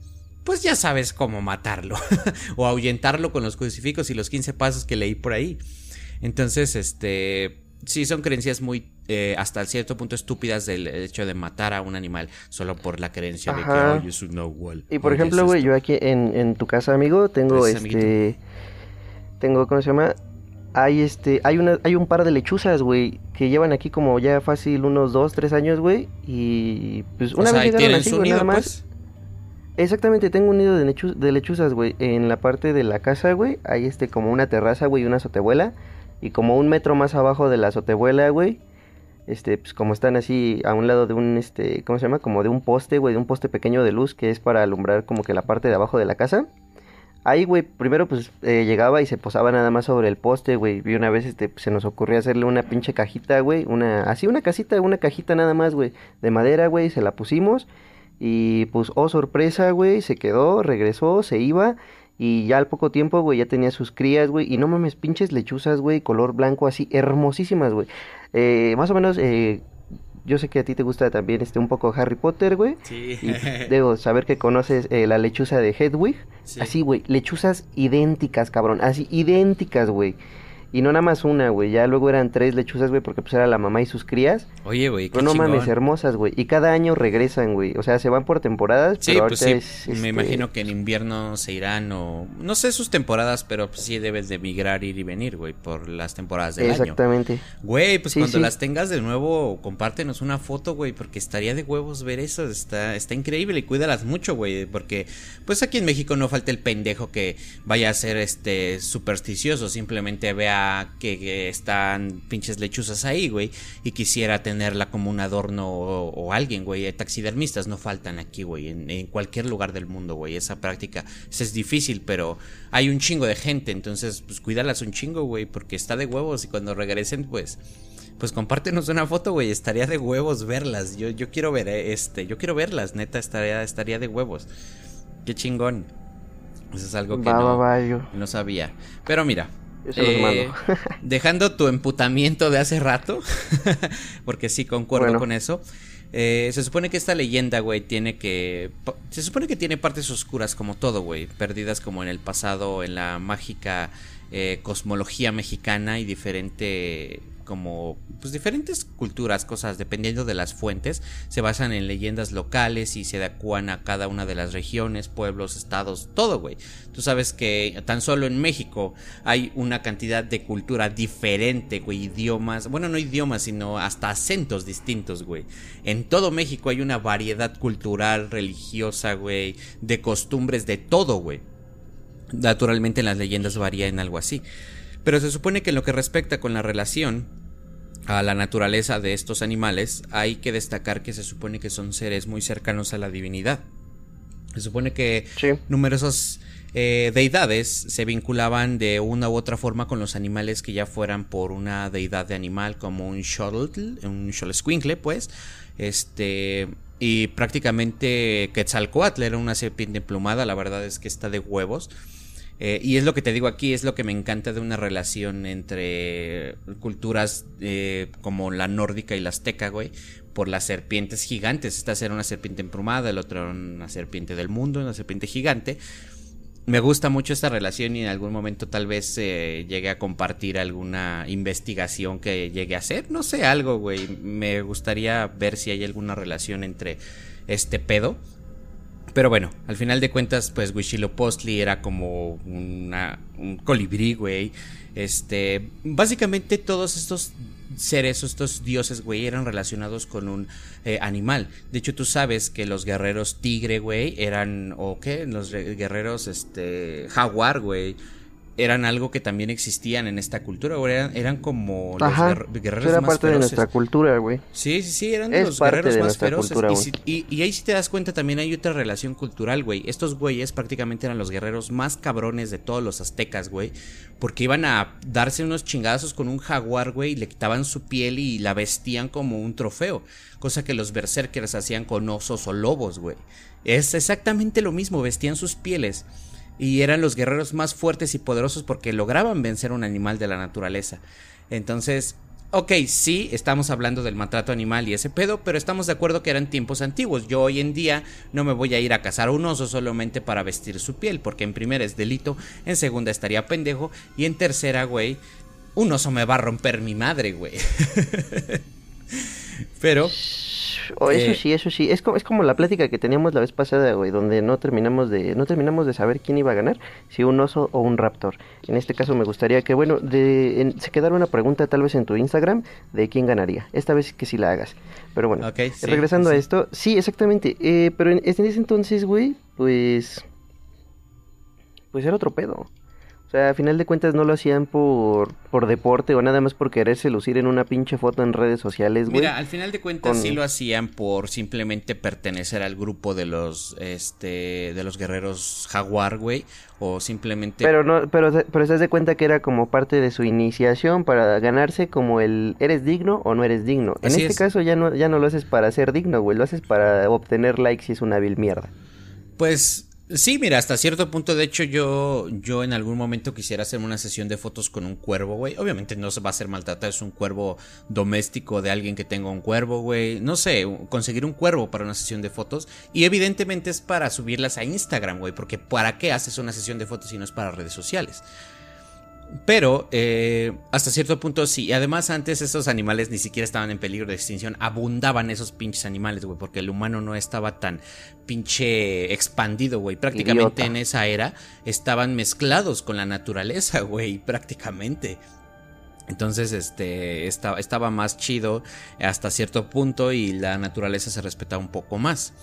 pues ya sabes cómo matarlo. o ahuyentarlo con los crucifijos y los 15 pasos que leí por ahí. Entonces, este sí son creencias muy eh, hasta cierto punto estúpidas del hecho de matar a un animal solo por la creencia de que es un nahual. Y por ejemplo, güey, yo aquí en, en, tu casa, amigo, tengo este tengo ¿cómo se llama? Hay este hay una hay un par de lechuzas, güey, que llevan aquí como ya fácil unos dos, tres años, güey, y pues una vez llegaron así, güey, nada más. Pues. Exactamente, tengo un nido de, de lechuzas, güey, en la parte de la casa, güey, hay este como una terraza, güey, una azotehuela y como un metro más abajo de la azotehuela, güey, este, pues como están así a un lado de un, este, ¿cómo se llama? Como de un poste, güey, de un poste pequeño de luz que es para alumbrar como que la parte de abajo de la casa. Ahí, güey, primero pues eh, llegaba y se posaba nada más sobre el poste, güey. Y una vez este, se nos ocurrió hacerle una pinche cajita, güey. Una, así una casita, una cajita nada más, güey. De madera, güey. Se la pusimos. Y pues, oh sorpresa, güey. Se quedó, regresó, se iba. Y ya al poco tiempo, güey, ya tenía sus crías, güey. Y no mames, pinches lechuzas, güey, color blanco así, hermosísimas, güey. Eh, más o menos, eh, yo sé que a ti te gusta también este un poco Harry Potter, güey. Sí. Y debo saber que conoces eh, la lechuza de Hedwig. Así, güey, lechuzas idénticas, cabrón. Así, idénticas, güey. Y no nada más una, güey. Ya luego eran tres lechuzas, güey, porque pues era la mamá y sus crías. Oye, güey, qué Pero no mames, hermosas, güey. Y cada año regresan, güey. O sea, se van por temporadas. Sí, pues sí. Me este, imagino que en invierno se irán o... No sé sus temporadas, pero pues sí debes de migrar, ir y venir, güey, por las temporadas del año. Exactamente. Güey, pues cuando las tengas de nuevo, compártenos una foto, güey, porque estaría de huevos ver eso. Está, está increíble y cuídalas mucho, güey, porque pues aquí en México no falta el pendejo que vaya a ser este supersticioso, simplemente vea que, están pinches lechuzas ahí, güey, y quisiera tenerla como un adorno o, alguien, güey. Taxidermistas no faltan aquí, güey, en, cualquier lugar del mundo, güey. Esa práctica es difícil, pero hay un chingo de gente, entonces, pues cuídalas un chingo, güey, porque está de huevos y cuando regresen, pues pues compártenos una foto, güey. Estaría de huevos verlas. Yo, yo quiero ver, eh, este, yo quiero verlas, neta, estaría, estaría de huevos. Qué chingón. Eso es algo que no, no sabía. Pero mira, eh, dejando tu emputamiento de hace rato, porque sí concuerdo con eso. Eh, se supone que esta leyenda, güey, tiene que. Se supone que tiene partes oscuras como todo, güey. Perdidas como en el pasado, en la mágica eh, cosmología mexicana y diferente como pues diferentes culturas, cosas dependiendo de las fuentes, se basan en leyendas locales y se adecuan a cada una de las regiones, pueblos, estados, todo, güey. Tú sabes que tan solo en México hay una cantidad de cultura diferente, güey, idiomas, bueno, no idiomas, sino hasta acentos distintos, güey. En todo México hay una variedad cultural, religiosa, güey, de costumbres, de todo, güey. Naturalmente las leyendas varían algo así. Pero se supone que en lo que respecta con la relación a la naturaleza de estos animales, hay que destacar que se supone que son seres muy cercanos a la divinidad. Se supone que numerosos eh, deidades se vinculaban de una u otra forma con los animales que ya fueran por una deidad de animal como un Xolotl, un Xolescuincle, pues, este, y prácticamente Quetzalcoatl era una serpiente emplumada, la verdad es que está de huevos. Eh, y es lo que te digo aquí, es lo que me encanta de una relación entre culturas eh, como la nórdica y la azteca, güey, por las serpientes gigantes. Esta era una serpiente emplumada, el otro una serpiente del mundo, una serpiente gigante. Me gusta mucho esta relación y en algún momento tal vez eh, llegue a compartir alguna investigación que llegue a hacer. No sé, algo, güey. Me gustaría ver si hay alguna relación entre este pedo pero bueno, al final de cuentas, pues Huitzilopochtli era como una, un colibrí, güey. Este, básicamente todos estos seres, estos dioses, güey, eran relacionados con un eh, animal. De hecho, tú sabes que los guerreros tigre, güey, eran, o qué, los guerreros, este, jaguar, güey eran algo que también existían en esta cultura, güey. Eran, como los guerreros era parte de nuestra cultura, güey. Sí, sí, sí, eran los guerreros más feroces. y, ahí sí te das cuenta también hay otra relación cultural, güey. Estos güeyes prácticamente eran los guerreros más cabrones de todos los aztecas, güey. Porque iban a darse unos chingazos con un jaguar, güey, y le quitaban su piel y la vestían como un trofeo. Cosa que los berserkers hacían con osos o lobos, güey. Es exactamente lo mismo, vestían sus pieles y eran los guerreros más fuertes y poderosos porque lograban vencer un animal de la naturaleza. Entonces, ok, sí, estamos hablando del maltrato animal y ese pedo, pero estamos de acuerdo que eran tiempos antiguos. Yo hoy en día no me voy a ir a cazar un oso solamente para vestir su piel, porque en primera es delito, en segunda estaría pendejo y en tercera, güey, un oso me va a romper mi madre, güey. pero eso eh, sí, eso sí. Es como, es como la plática que teníamos la vez pasada, güey, donde no terminamos de no terminamos de saber quién iba a ganar, si un oso o un raptor. En este caso me gustaría que, bueno, de, se quedara una pregunta tal vez en tu Instagram de quién ganaría. Esta vez que sí la hagas. Pero bueno, regresando a esto, sí, exactamente. Eh, pero en, en ese entonces, güey, pues... Pues era otro pedo. O sea, a final de cuentas no lo hacían por, por deporte o nada más por quererse lucir en una pinche foto en redes sociales, güey. Mira, al final de cuentas sí lo hacían por simplemente pertenecer al grupo de los, este, de los guerreros jaguar, güey. O simplemente... Pero no, pero, pero se das de cuenta que era como parte de su iniciación para ganarse como el eres digno o no eres digno. En este caso ya no, ya no lo haces para ser digno, güey. Lo haces para obtener likes y es una vil mierda. Pues Sí, mira, hasta cierto punto, de hecho, yo, yo en algún momento quisiera hacer una sesión de fotos con un cuervo, güey. Obviamente no se va a hacer maltratar, es un cuervo doméstico de alguien que tenga un cuervo, güey. No sé, conseguir un cuervo para una sesión de fotos. Y evidentemente es para subirlas a Instagram, güey. Porque ¿para qué haces una sesión de fotos si no es para redes sociales? Pero eh, hasta cierto punto sí. Y además antes esos animales ni siquiera estaban en peligro de extinción. Abundaban esos pinches animales, güey. Porque el humano no estaba tan pinche expandido, güey. Prácticamente en esa era estaban mezclados con la naturaleza, güey. Prácticamente. Entonces, este, estaba, estaba más chido hasta cierto punto y la naturaleza se respetaba un poco más.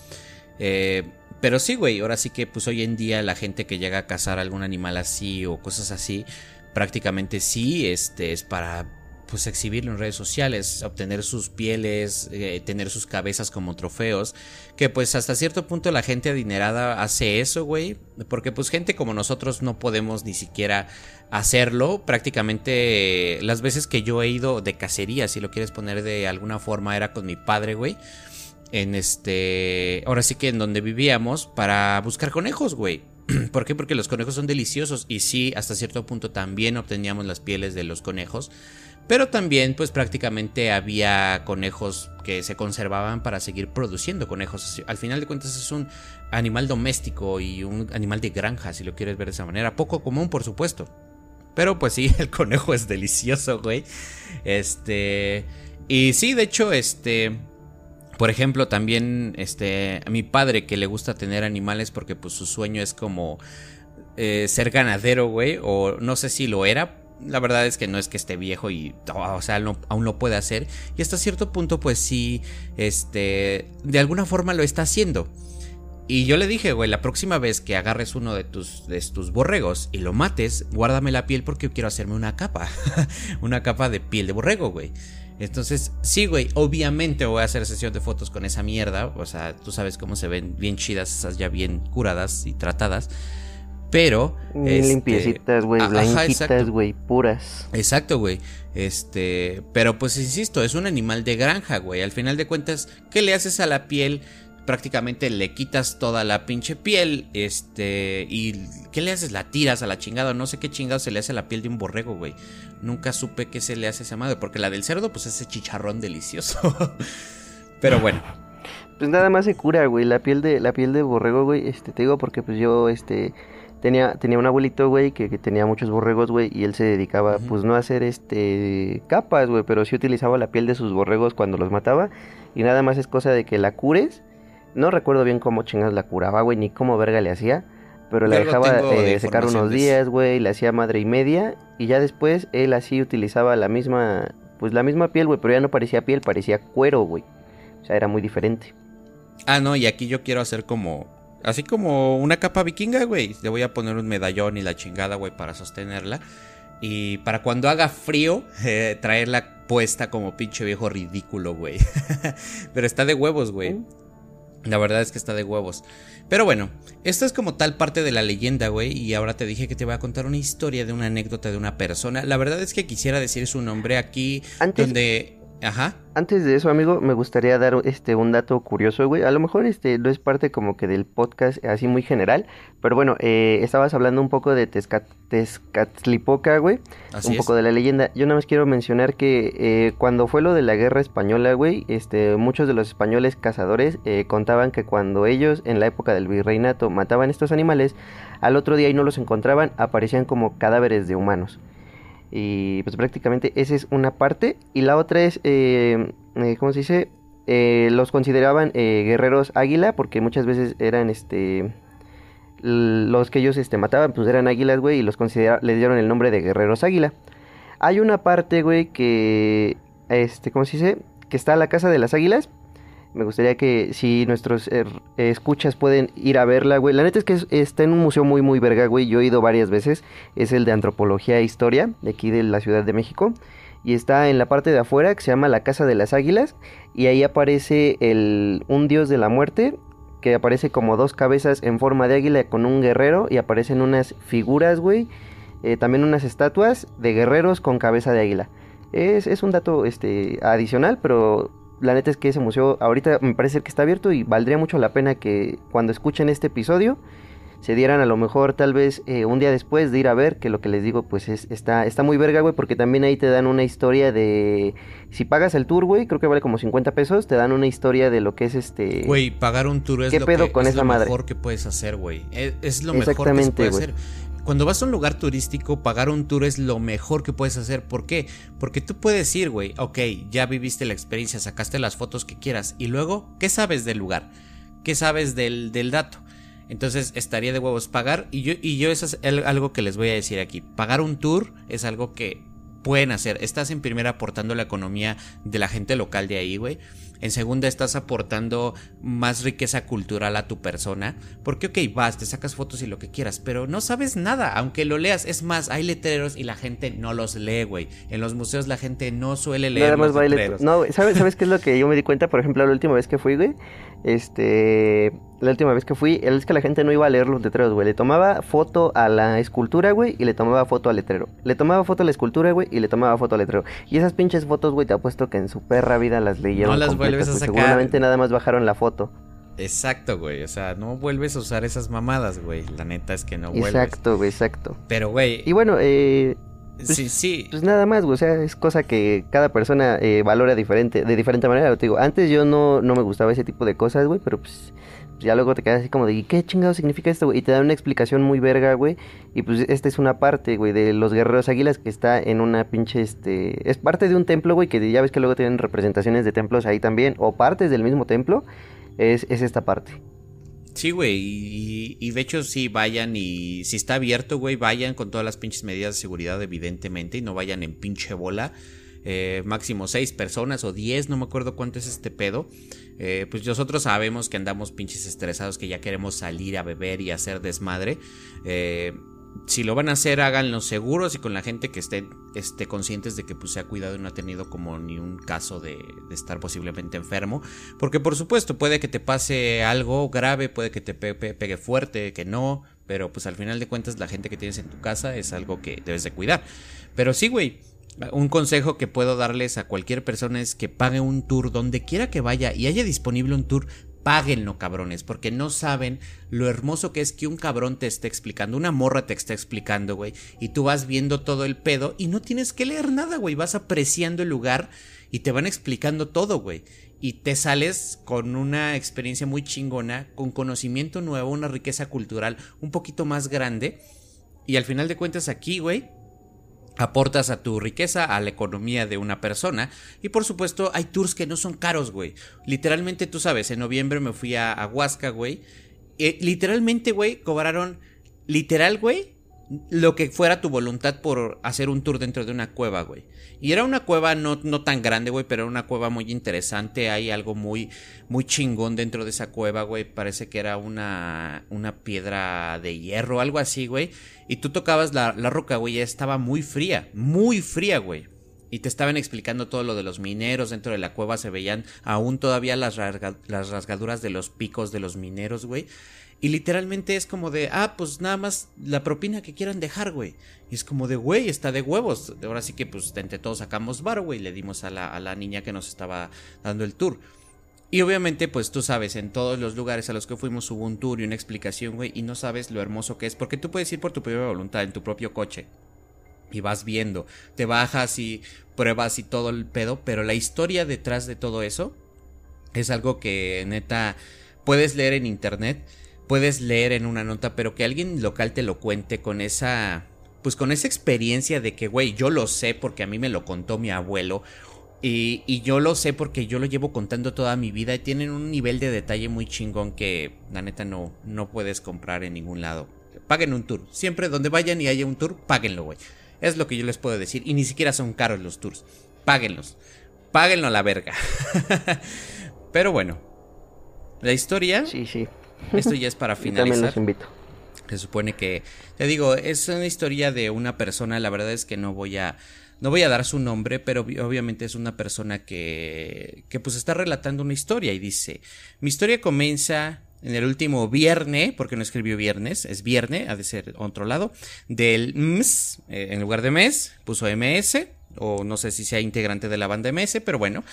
Eh, pero sí, güey, ahora sí que pues hoy en día la gente que llega a cazar algún animal así o cosas así, prácticamente sí, este es para pues exhibirlo en redes sociales, obtener sus pieles, eh, tener sus cabezas como trofeos, que pues hasta cierto punto la gente adinerada hace eso, güey, porque pues gente como nosotros no podemos ni siquiera hacerlo, prácticamente las veces que yo he ido de cacería, si lo quieres poner de alguna forma, era con mi padre, güey, en este, ahora sí que en donde vivíamos, para buscar conejos, güey. ¿Por qué? Porque los conejos son deliciosos y sí, hasta cierto punto también obteníamos las pieles de los conejos. Pero también pues prácticamente había conejos que se conservaban para seguir produciendo conejos. Al final de cuentas es un animal doméstico y un animal de granja, si lo quieres ver de esa manera. Poco común, por supuesto. Pero pues sí, el conejo es delicioso, güey. Este... Y sí, de hecho, este... Por ejemplo, también este, a mi padre que le gusta tener animales porque pues su sueño es como eh, ser ganadero, güey, o no sé si lo era. La verdad es que no es que esté viejo y, o sea, aún lo puede hacer. Y hasta cierto punto, pues sí, este, de alguna forma lo está haciendo. Y yo le dije, güey, la próxima vez que agarres uno de tus, de tus borregos y lo mates, guárdame la piel porque quiero hacerme una capa. una capa de piel de borrego, güey. Entonces, sí, güey, obviamente voy a hacer sesión de fotos con esa mierda. O sea, tú sabes cómo se ven bien chidas, esas ya bien curadas y tratadas. pero... Este, limpiecitas, güey, blanquitas, güey, puras. Exacto, güey. Este, pero pues insisto, es un animal de granja, güey. Al final de cuentas, ¿qué le haces a la piel? Prácticamente le quitas toda la pinche piel, este, y ¿qué le haces? La tiras a la chingada, no sé qué chingado se le hace a la piel de un borrego, güey. Nunca supe qué se le hace a esa madre, porque la del cerdo, pues ese chicharrón delicioso. Pero bueno. Pues nada más se cura, güey, la piel de, la piel de borrego, güey, este, te digo porque pues yo, este, tenía, tenía un abuelito, güey, que, tenía muchos borregos, güey, y él se dedicaba, pues no a hacer, este, capas, güey, pero sí utilizaba la piel de sus borregos cuando los mataba, y nada más es cosa de que la cures, no recuerdo bien cómo chingas la curaba, güey, ni cómo verga le hacía. Pero la dejaba eh, secar unos días, güey, le hacía madre y media. Y ya después él así utilizaba la misma, pues la misma piel, güey, pero ya no parecía piel, parecía cuero, güey. O sea, era muy diferente. Ah, no, y aquí yo quiero hacer como, así como una capa vikinga, güey. Le voy a poner un medallón y la chingada, güey, para sostenerla. Y para cuando haga frío, eh, traerla puesta como pinche viejo ridículo, güey. pero está de huevos, güey. La verdad es que está de huevos. Pero bueno, esto es como tal parte de la leyenda, güey. Y ahora te dije que te voy a contar una historia de una anécdota de una persona. La verdad es que quisiera decir su nombre aquí, donde Ajá. Antes de eso, amigo, me gustaría dar este un dato curioso, güey. A lo mejor este no es parte como que del podcast así muy general, pero bueno, eh, estabas hablando un poco de Tezcatlipoca, güey. un poco de la leyenda. Yo nada más quiero mencionar que eh, cuando fue lo de la guerra española, güey, este, muchos de los españoles cazadores eh, contaban que cuando ellos en la época del virreinato mataban estos animales, al otro día y no los encontraban, aparecían como cadáveres de humanos. Y pues prácticamente esa es una parte. Y la otra es, eh, eh ¿cómo se dice? Eh, los consideraban guerreros águila porque muchas veces eran este los que ellos este, mataban pues eran águilas güey y los les dieron el nombre de guerreros águila hay una parte güey que este cómo se dice que está la casa de las águilas me gustaría que si nuestros eh, escuchas pueden ir a verla, güey. La neta es que está en un museo muy, muy verga, güey. Yo he ido varias veces. Es el de Antropología e Historia, de aquí de la Ciudad de México. Y está en la parte de afuera, que se llama la Casa de las Águilas. Y ahí aparece el, un dios de la muerte, que aparece como dos cabezas en forma de águila con un guerrero. Y aparecen unas figuras, güey. Eh, también unas estatuas de guerreros con cabeza de águila. Es, es un dato este, adicional, pero la neta es que ese museo ahorita me parece que está abierto y valdría mucho la pena que cuando escuchen este episodio se dieran a lo mejor tal vez eh, un día después de ir a ver, que lo que les digo pues es, está, está muy verga, güey, porque también ahí te dan una historia de... Si pagas el tour, güey, creo que vale como 50 pesos, te dan una historia de lo que es este... Güey, pagar un tour es, lo, que, con es lo mejor que puedes hacer, güey. Es, lo mejor que puedes hacer. Cuando vas a un lugar turístico, pagar un tour es lo mejor que puedes hacer. ¿Por qué? Porque tú puedes ir, güey, ok, ya viviste la experiencia, sacaste las fotos que quieras. Y luego, ¿qué sabes del lugar? ¿Qué sabes del, del dato? Entonces estaría de huevos pagar. Y yo, y yo eso es algo que les voy a decir aquí. Pagar un tour es algo que pueden hacer. Estás en primera aportando la economía de la gente local de ahí, güey. En segunda, estás aportando más riqueza cultural a tu persona. Porque, ok, vas, te sacas fotos y lo que quieras, pero no sabes nada, aunque lo leas. Es más, hay letreros y la gente no los lee, güey. En los museos la gente no suele leer los letreros. No, ¿sabes, ¿sabes qué es lo que yo me di cuenta? Por ejemplo, la última vez que fui, güey. Este. La última vez que fui, es que la gente no iba a leer los letreros, güey. Le tomaba foto a la escultura, güey, y le tomaba foto al letrero. Le tomaba foto a la escultura, güey, y le tomaba foto al letrero. Y esas pinches fotos, güey, te apuesto que en su perra vida las leyeron. No las vuelves a sacar. Seguramente nada más bajaron la foto. Exacto, güey. O sea, no vuelves a usar esas mamadas, güey. La neta es que no vuelves. Exacto, güey, exacto. Pero, güey. Y bueno, eh. Pues, sí, sí. Pues nada más, güey. O sea, es cosa que cada persona eh, valora diferente, de diferente manera. Te digo, antes yo no, no me gustaba ese tipo de cosas, güey, pero pues ya luego te quedas así como de, ¿qué chingado significa esto, güey? Y te dan una explicación muy verga, güey. Y pues esta es una parte, güey, de los guerreros águilas que está en una pinche, este... Es parte de un templo, güey, que ya ves que luego tienen representaciones de templos ahí también, o partes del mismo templo. Es, es esta parte. Sí, güey, y, y, de hecho sí vayan y si está abierto, güey, vayan con todas las pinches medidas de seguridad, evidentemente, y no vayan en pinche bola. Eh, máximo 6 personas o 10, no me acuerdo cuánto es este pedo. Eh, pues nosotros sabemos que andamos pinches estresados, que ya queremos salir a beber y hacer desmadre. Eh, si lo van a hacer, háganlo seguros y con la gente que estén esté conscientes de que pues, se ha cuidado y no ha tenido como ni un caso de, estar posiblemente enfermo. Porque por supuesto puede que te pase algo grave, puede que te pegue fuerte, que no, pero pues al final de cuentas la gente que tienes en tu casa es algo que debes de cuidar. Pero sí, güey, un consejo que puedo darles a cualquier persona es que pague un tour donde quiera que vaya y haya disponible un tour, páguenlo, cabrones, porque no saben lo hermoso que es que un cabrón te esté explicando, una morra te está explicando, güey, y tú vas viendo todo el pedo y no tienes que leer nada, güey, vas apreciando el lugar y te van explicando todo, güey. Y te sales con una experiencia muy chingona, con conocimiento nuevo, una riqueza cultural un poquito más grande. Y al final de cuentas aquí, güey, aportas a tu riqueza, a la economía de una persona. Y por supuesto, hay tours que no son caros, güey. Literalmente, tú sabes, en noviembre me fui a, Huasca, güey. Eh, literalmente, güey, cobraron, literal, güey, lo que fuera tu voluntad por hacer un tour dentro de una cueva, güey. Y era una cueva no, no tan grande, güey, pero era una cueva muy interesante. Hay algo muy, muy chingón dentro de esa cueva, güey. Parece que era una, una piedra de hierro, algo así, güey. Y tú tocabas la, la roca, güey, y estaba muy fría, muy fría, güey. Y te estaban explicando todo lo de los mineros. Dentro de la cueva se veían aún todavía las, las rasgaduras de los picos de los mineros, güey. Y literalmente es como de, ah, pues nada más la propina que quieran dejar, güey. Y es como de, güey, está de huevos. Ahora sí que, pues, entre todos sacamos bar, güey. Le dimos a la, a la niña que nos estaba dando el tour. Y obviamente, pues tú sabes, en todos los lugares a los que fuimos hubo un tour y una explicación, güey, y no sabes lo hermoso que es, porque tú puedes ir por tu propia voluntad, en tu propio coche, y vas viendo, te bajas y pruebas y todo el pedo, pero la historia detrás de todo eso es algo que neta puedes leer en internet puedes leer en una nota, pero que alguien local te lo cuente con esa, pues con esa experiencia de que, güey, yo lo sé porque a mí me lo contó mi abuelo. Y, y, yo lo sé porque yo lo llevo contando toda mi vida y tienen un nivel de detalle muy chingón que la neta no, no puedes comprar en ningún lado. Paguen un tour. Siempre donde vayan y haya un tour, páguenlo, güey. Es lo que yo les puedo decir. Y ni siquiera son caros los tours. Páguenlos. Páguenlo a la verga. Pero bueno. La historia. Sí, sí. Esto ya es para finalizar. también los invito. Se supone que, te digo, es una historia de una persona, la verdad es que no voy a, no voy a dar su nombre, pero obviamente es una persona que, que pues está relatando una historia y dice, mi historia comienza en el último viernes, porque no escribió viernes, es viernes, ha de ser otro lado, del MS, eh, en lugar de mes, puso MS, o no sé si sea integrante de la banda MS, pero bueno,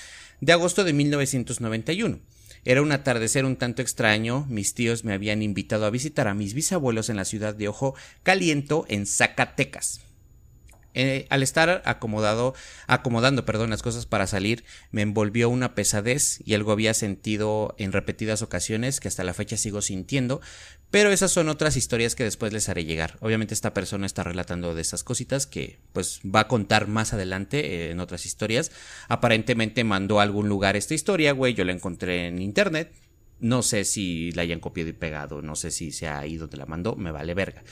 de agosto de 1991. Era un atardecer un tanto extraño, mis tíos me habían invitado a visitar a mis bisabuelos en la ciudad de Ojo Caliento, en Zacatecas. Eh, al estar acomodado, acomodando perdón, las cosas para salir, me envolvió una pesadez y algo había sentido en repetidas ocasiones que hasta la fecha sigo sintiendo, pero esas son otras historias que después les haré llegar. Obviamente esta persona está relatando de esas cositas que pues va a contar más adelante eh, en otras historias. Aparentemente mandó a algún lugar esta historia, güey, yo la encontré en internet. No sé si la hayan copiado y pegado, no sé si se ha ido donde la mandó, me vale verga.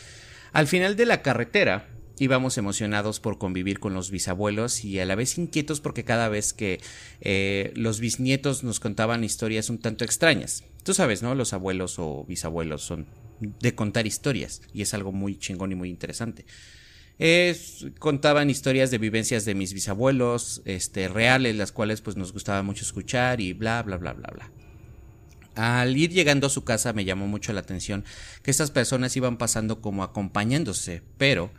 Al final de la carretera, Íbamos emocionados por convivir con los bisabuelos y a la vez inquietos porque cada vez que eh, los bisnietos nos contaban historias un tanto extrañas. Tú sabes, ¿no? Los abuelos o bisabuelos son de contar historias y es algo muy chingón y muy interesante. contaban historias de vivencias de mis bisabuelos, este, reales, las cuales pues nos gustaba mucho escuchar y bla, bla, bla, bla, bla. Al ir llegando a su casa me llamó mucho la atención que estas personas iban pasando como acompañándose, pero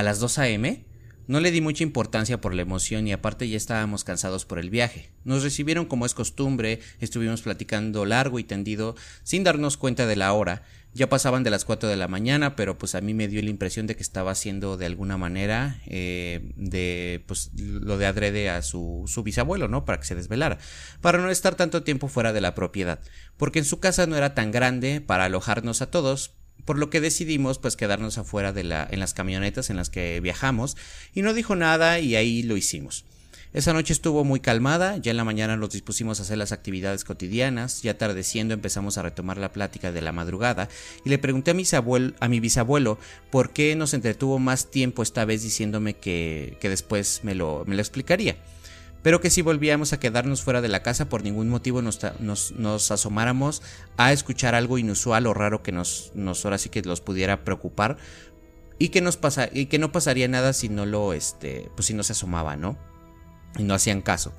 a las 2 a.m., no le di mucha importancia por la emoción y aparte ya estábamos cansados por el viaje. Nos recibieron como es costumbre, estuvimos platicando largo y tendido sin darnos cuenta de la hora. Ya pasaban de las 4 de la mañana, pero pues a mí me dio la impresión de que estaba haciendo de alguna manera eh, de pues lo de adrede a su, su bisabuelo, ¿no? Para que se desvelara, para no estar tanto tiempo fuera de la propiedad, porque en su casa no era tan grande para alojarnos a todos, por lo que decidimos pues quedarnos afuera de la, en las camionetas en las que viajamos y no dijo nada y ahí lo hicimos. Esa noche estuvo muy calmada, ya en la mañana nos dispusimos a hacer las actividades cotidianas, ya atardeciendo empezamos a retomar la plática de la madrugada y le pregunté a, mis a mi bisabuelo por qué nos entretuvo más tiempo esta vez diciéndome que, que después me lo, me lo explicaría pero que si volvíamos a quedarnos fuera de la casa por ningún motivo nos, nos, asomáramos a escuchar algo inusual o raro que nos, nos ahora sí que los pudiera preocupar y que nos pasa, y que no pasaría nada si no lo este pues si no se asomaba, ¿no? Y no hacían caso.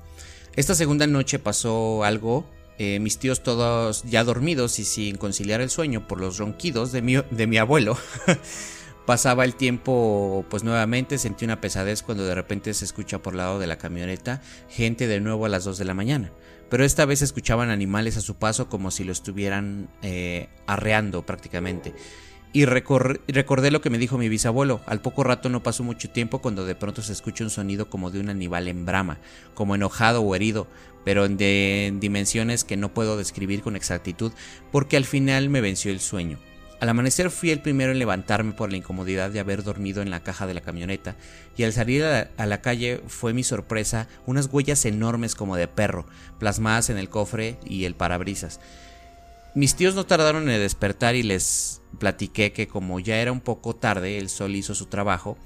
Esta segunda noche pasó algo eh, mis tíos todos ya dormidos y sin conciliar el sueño por los ronquidos de mi, de mi abuelo. Pasaba el tiempo, pues nuevamente sentí una pesadez cuando de repente se escucha por lado de la camioneta gente de nuevo a las 2 de la mañana. Pero esta vez escuchaban animales a su paso como si lo estuvieran eh, arreando prácticamente. Y recordé lo que me dijo mi bisabuelo. Al poco rato no pasó mucho tiempo cuando de pronto se escucha un sonido como de un animal en brama, como enojado o herido, pero de dimensiones que no puedo describir con exactitud porque al final me venció el sueño. Al amanecer fui el primero en levantarme por la incomodidad de haber dormido en la caja de la camioneta, y al salir a la, calle fue mi sorpresa unas huellas enormes como de perro, plasmadas en el cofre y el parabrisas. Mis tíos no tardaron en despertar y les platiqué que como ya era un poco tarde, el sol hizo su trabajo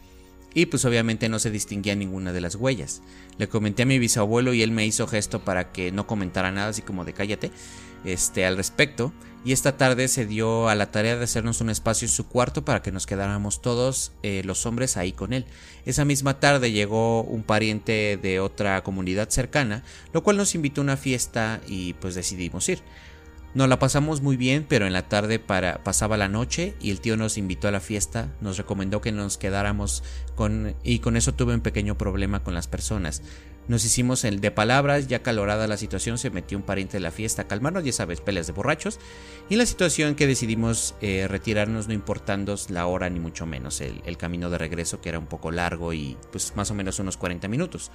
y pues obviamente no se distinguía ninguna de las huellas. Le comenté a mi bisabuelo y él me hizo gesto para que no comentara nada, así como de cállate, este, al respecto. Y esta tarde se dio a la tarea de hacernos un espacio en su cuarto para que nos quedáramos todos eh, los hombres ahí con él. Esa misma tarde llegó un pariente de otra comunidad cercana, lo cual nos invitó a una fiesta y pues decidimos ir. Nos la pasamos muy bien, pero en la tarde para, pasaba la noche y el tío nos invitó a la fiesta, nos recomendó que nos quedáramos con y con eso tuve un pequeño problema con las personas. Nos hicimos el de palabras, ya calorada la situación, se metió un pariente de la fiesta a calmarnos, ya sabes, peleas de borrachos. Y la situación que decidimos eh, retirarnos no importando la hora ni mucho menos, el, el camino de regreso que era un poco largo y pues más o menos unos 40 minutos.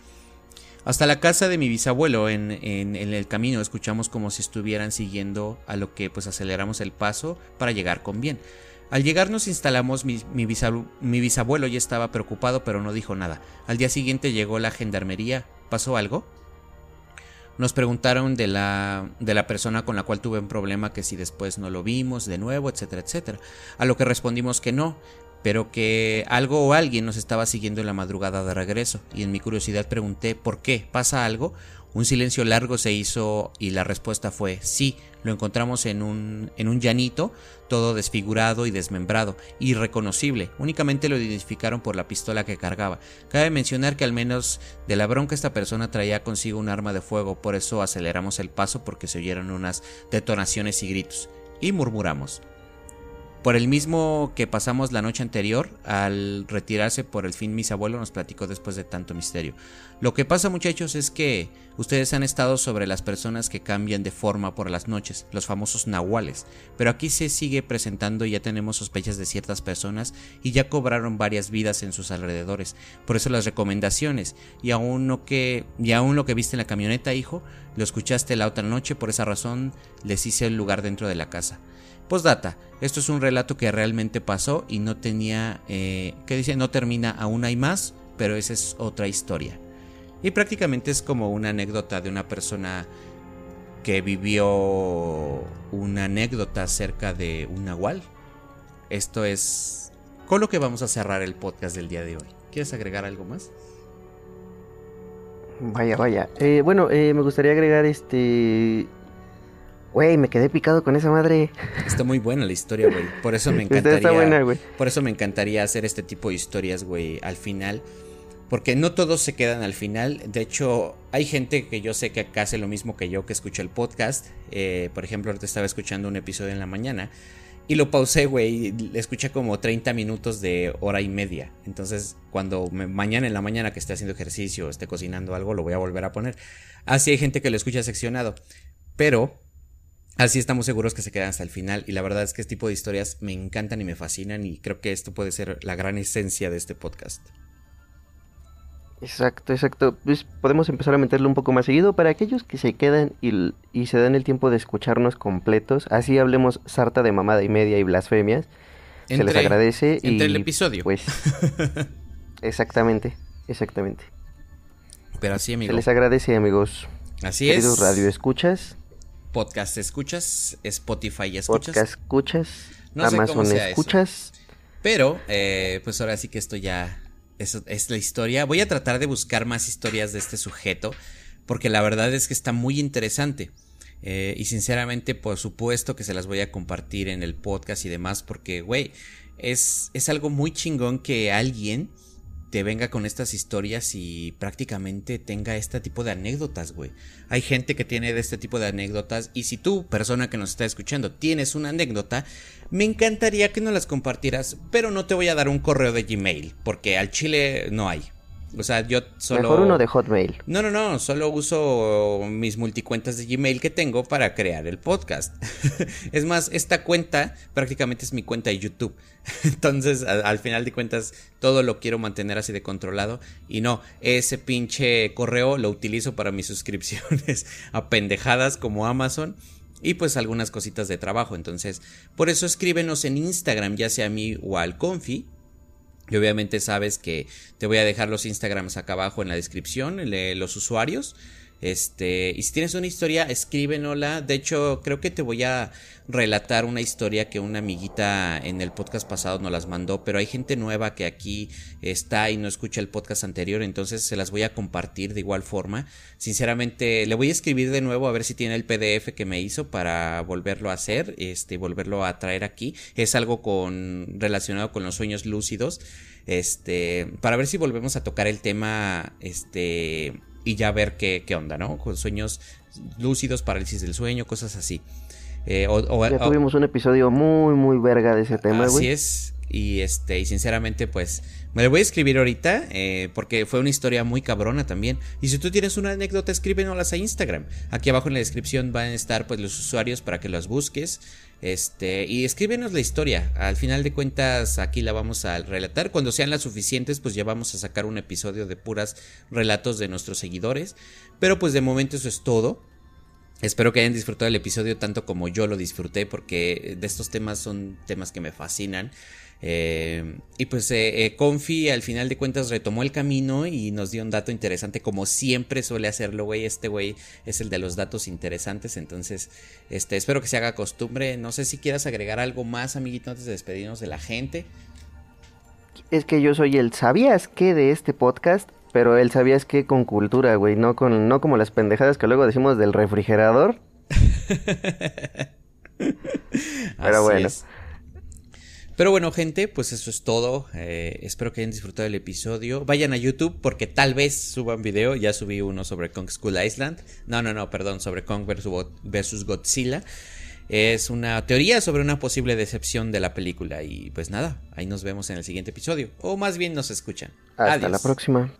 Hasta la casa de mi bisabuelo en, el camino escuchamos como si estuvieran siguiendo a lo que pues aceleramos el paso para llegar con bien. Al llegar nos instalamos, mi, bisabuelo ya estaba preocupado pero no dijo nada. Al día siguiente llegó la gendarmería. ¿Pasó algo? Nos preguntaron de la, de la persona con la cual tuve un problema que si después no lo vimos de nuevo, etcétera, etcétera. A lo que respondimos que no, pero que algo o alguien nos estaba siguiendo en la madrugada de regreso, y en mi curiosidad pregunté ¿por qué? ¿Pasa algo? Un silencio largo se hizo y la respuesta fue sí, lo encontramos en un, en un llanito, todo desfigurado y desmembrado, irreconocible, únicamente lo identificaron por la pistola que cargaba. Cabe mencionar que al menos de la bronca esta persona traía consigo un arma de fuego, por eso aceleramos el paso porque se oyeron unas detonaciones y gritos, y murmuramos. Por el mismo que pasamos la noche anterior, al retirarse por el fin mis abuelos nos platicó después de tanto misterio. Lo que pasa muchachos es que ustedes han estado sobre las personas que cambian de forma por las noches, los famosos nahuales, pero aquí se sigue presentando y ya tenemos sospechas de ciertas personas y ya cobraron varias vidas en sus alrededores. Por eso las recomendaciones y aún lo que, y aún lo que viste en la camioneta, hijo, lo escuchaste la otra noche, por esa razón les hice el lugar dentro de la casa. Postdata, esto es un relato que realmente pasó y no tenía, eh, que dice, no termina, aún hay más, pero esa es otra historia. Y prácticamente es como una anécdota de una persona que vivió una anécdota acerca de un nahual. Esto es con lo que vamos a cerrar el podcast del día de hoy. ¿Quieres agregar algo más? Vaya, vaya. Eh, bueno, eh, me gustaría agregar este Güey, me quedé picado con esa madre. Está muy buena la historia, güey. Por eso me encantaría. Está buena, güey. Por eso me encantaría hacer este tipo de historias, güey, al final. Porque no todos se quedan al final. De hecho, hay gente que yo sé que acá hace lo mismo que yo, que escucha el podcast. Eh, por ejemplo, ahorita estaba escuchando un episodio en la mañana. Y lo pausé, güey. Escuché como 30 minutos de hora y media. Entonces, cuando mañana en la mañana que esté haciendo ejercicio, esté cocinando algo, lo voy a volver a poner. Así hay gente que lo escucha seccionado. Pero Así estamos seguros que se quedan hasta el final y la verdad es que este tipo de historias me encantan y me fascinan y creo que esto puede ser la gran esencia de este podcast. Exacto, exacto. Pues podemos empezar a meterlo un poco más seguido para aquellos que se quedan y, se dan el tiempo de escucharnos completos. Así hablemos sarta de mamada y media y blasfemias. se les agradece. Entre el episodio. Pues. exactamente, exactamente. Pero así, amigos. Se les agradece, amigos. Así Queridos es. radio escuchas podcast escuchas, Spotify escuchas. Podcast escuchas, Amazon escuchas. Pero, eh, pues ahora sí que esto ya es, es la historia. Voy a tratar de buscar más historias de este sujeto, porque la verdad es que está muy interesante. Eh, y sinceramente, por supuesto que se las voy a compartir en el podcast y demás, porque, güey, es, es algo muy chingón que alguien te venga con estas historias y prácticamente tenga este tipo de anécdotas, güey. Hay gente que tiene de este tipo de anécdotas y si tú, persona que nos está escuchando, tienes una anécdota, me encantaría que nos las compartieras, pero no te voy a dar un correo de Gmail, porque al chile no hay. O sea, yo solo. Mejor uno de Hotmail. No, no, no. Solo uso mis multicuentas de Gmail que tengo para crear el podcast. es más, esta cuenta prácticamente es mi cuenta de YouTube. Entonces, al, final de cuentas, todo lo quiero mantener así de controlado. Y no, ese pinche correo lo utilizo para mis suscripciones a pendejadas como Amazon. Y pues algunas cositas de trabajo. Entonces, por eso escríbenos en Instagram, ya sea a mí o al Confi y obviamente sabes que te voy a dejar los Instagrams acá abajo en la descripción, los usuarios. Este, y si tienes una historia, escríbenola. De hecho, creo que te voy a relatar una historia que una amiguita en el podcast pasado nos las mandó, pero hay gente nueva que aquí está y no escucha el podcast anterior, entonces se las voy a compartir de igual forma. Sinceramente, le voy a escribir de nuevo a ver si tiene el PDF que me hizo para volverlo a hacer, este, volverlo a traer aquí. Es algo con relacionado con los sueños lúcidos. Este, para ver si volvemos a tocar el tema, este, y ya ver qué, qué onda, ¿no? Con sueños lúcidos, parálisis del sueño, cosas así. Eh, ya tuvimos un episodio muy, muy verga de ese tema, güey. Así es. Y este, y sinceramente, pues, me lo voy a escribir ahorita, eh, porque fue una historia muy cabrona también. Y si tú tienes una anécdota, escríbenoslas a Instagram. Aquí abajo en la descripción van a estar pues los usuarios para que las busques. Este, y escríbenos la historia. Al final de cuentas, aquí la vamos a relatar. Cuando sean las suficientes, pues ya vamos a sacar un episodio de puras relatos de nuestros seguidores. Pero pues de momento eso es todo. Espero que hayan disfrutado el episodio tanto como yo lo disfruté porque de estos temas son temas que me fascinan. Eh, y pues eh, eh, Confi al final de cuentas retomó el camino y nos dio un dato interesante como siempre suele hacerlo, güey. Este güey es el de los datos interesantes, entonces este, espero que se haga costumbre. No sé si quieras agregar algo más, amiguito, antes de despedirnos de la gente. Es que yo soy el ¿sabías qué de este podcast? Pero él sabías que con cultura, güey, no, con, no como las pendejadas que luego decimos del refrigerador. Pero bueno. Pero bueno, gente, pues eso es todo. Eh, espero que hayan disfrutado el episodio. Vayan a YouTube porque tal vez suban video. Ya subí uno sobre Kong School Island. No, no, no, perdón, sobre Kong versus Godzilla. Es una teoría sobre una posible decepción de la película. Y pues nada, ahí nos vemos en el siguiente episodio. O más bien nos escuchan. Hasta la próxima.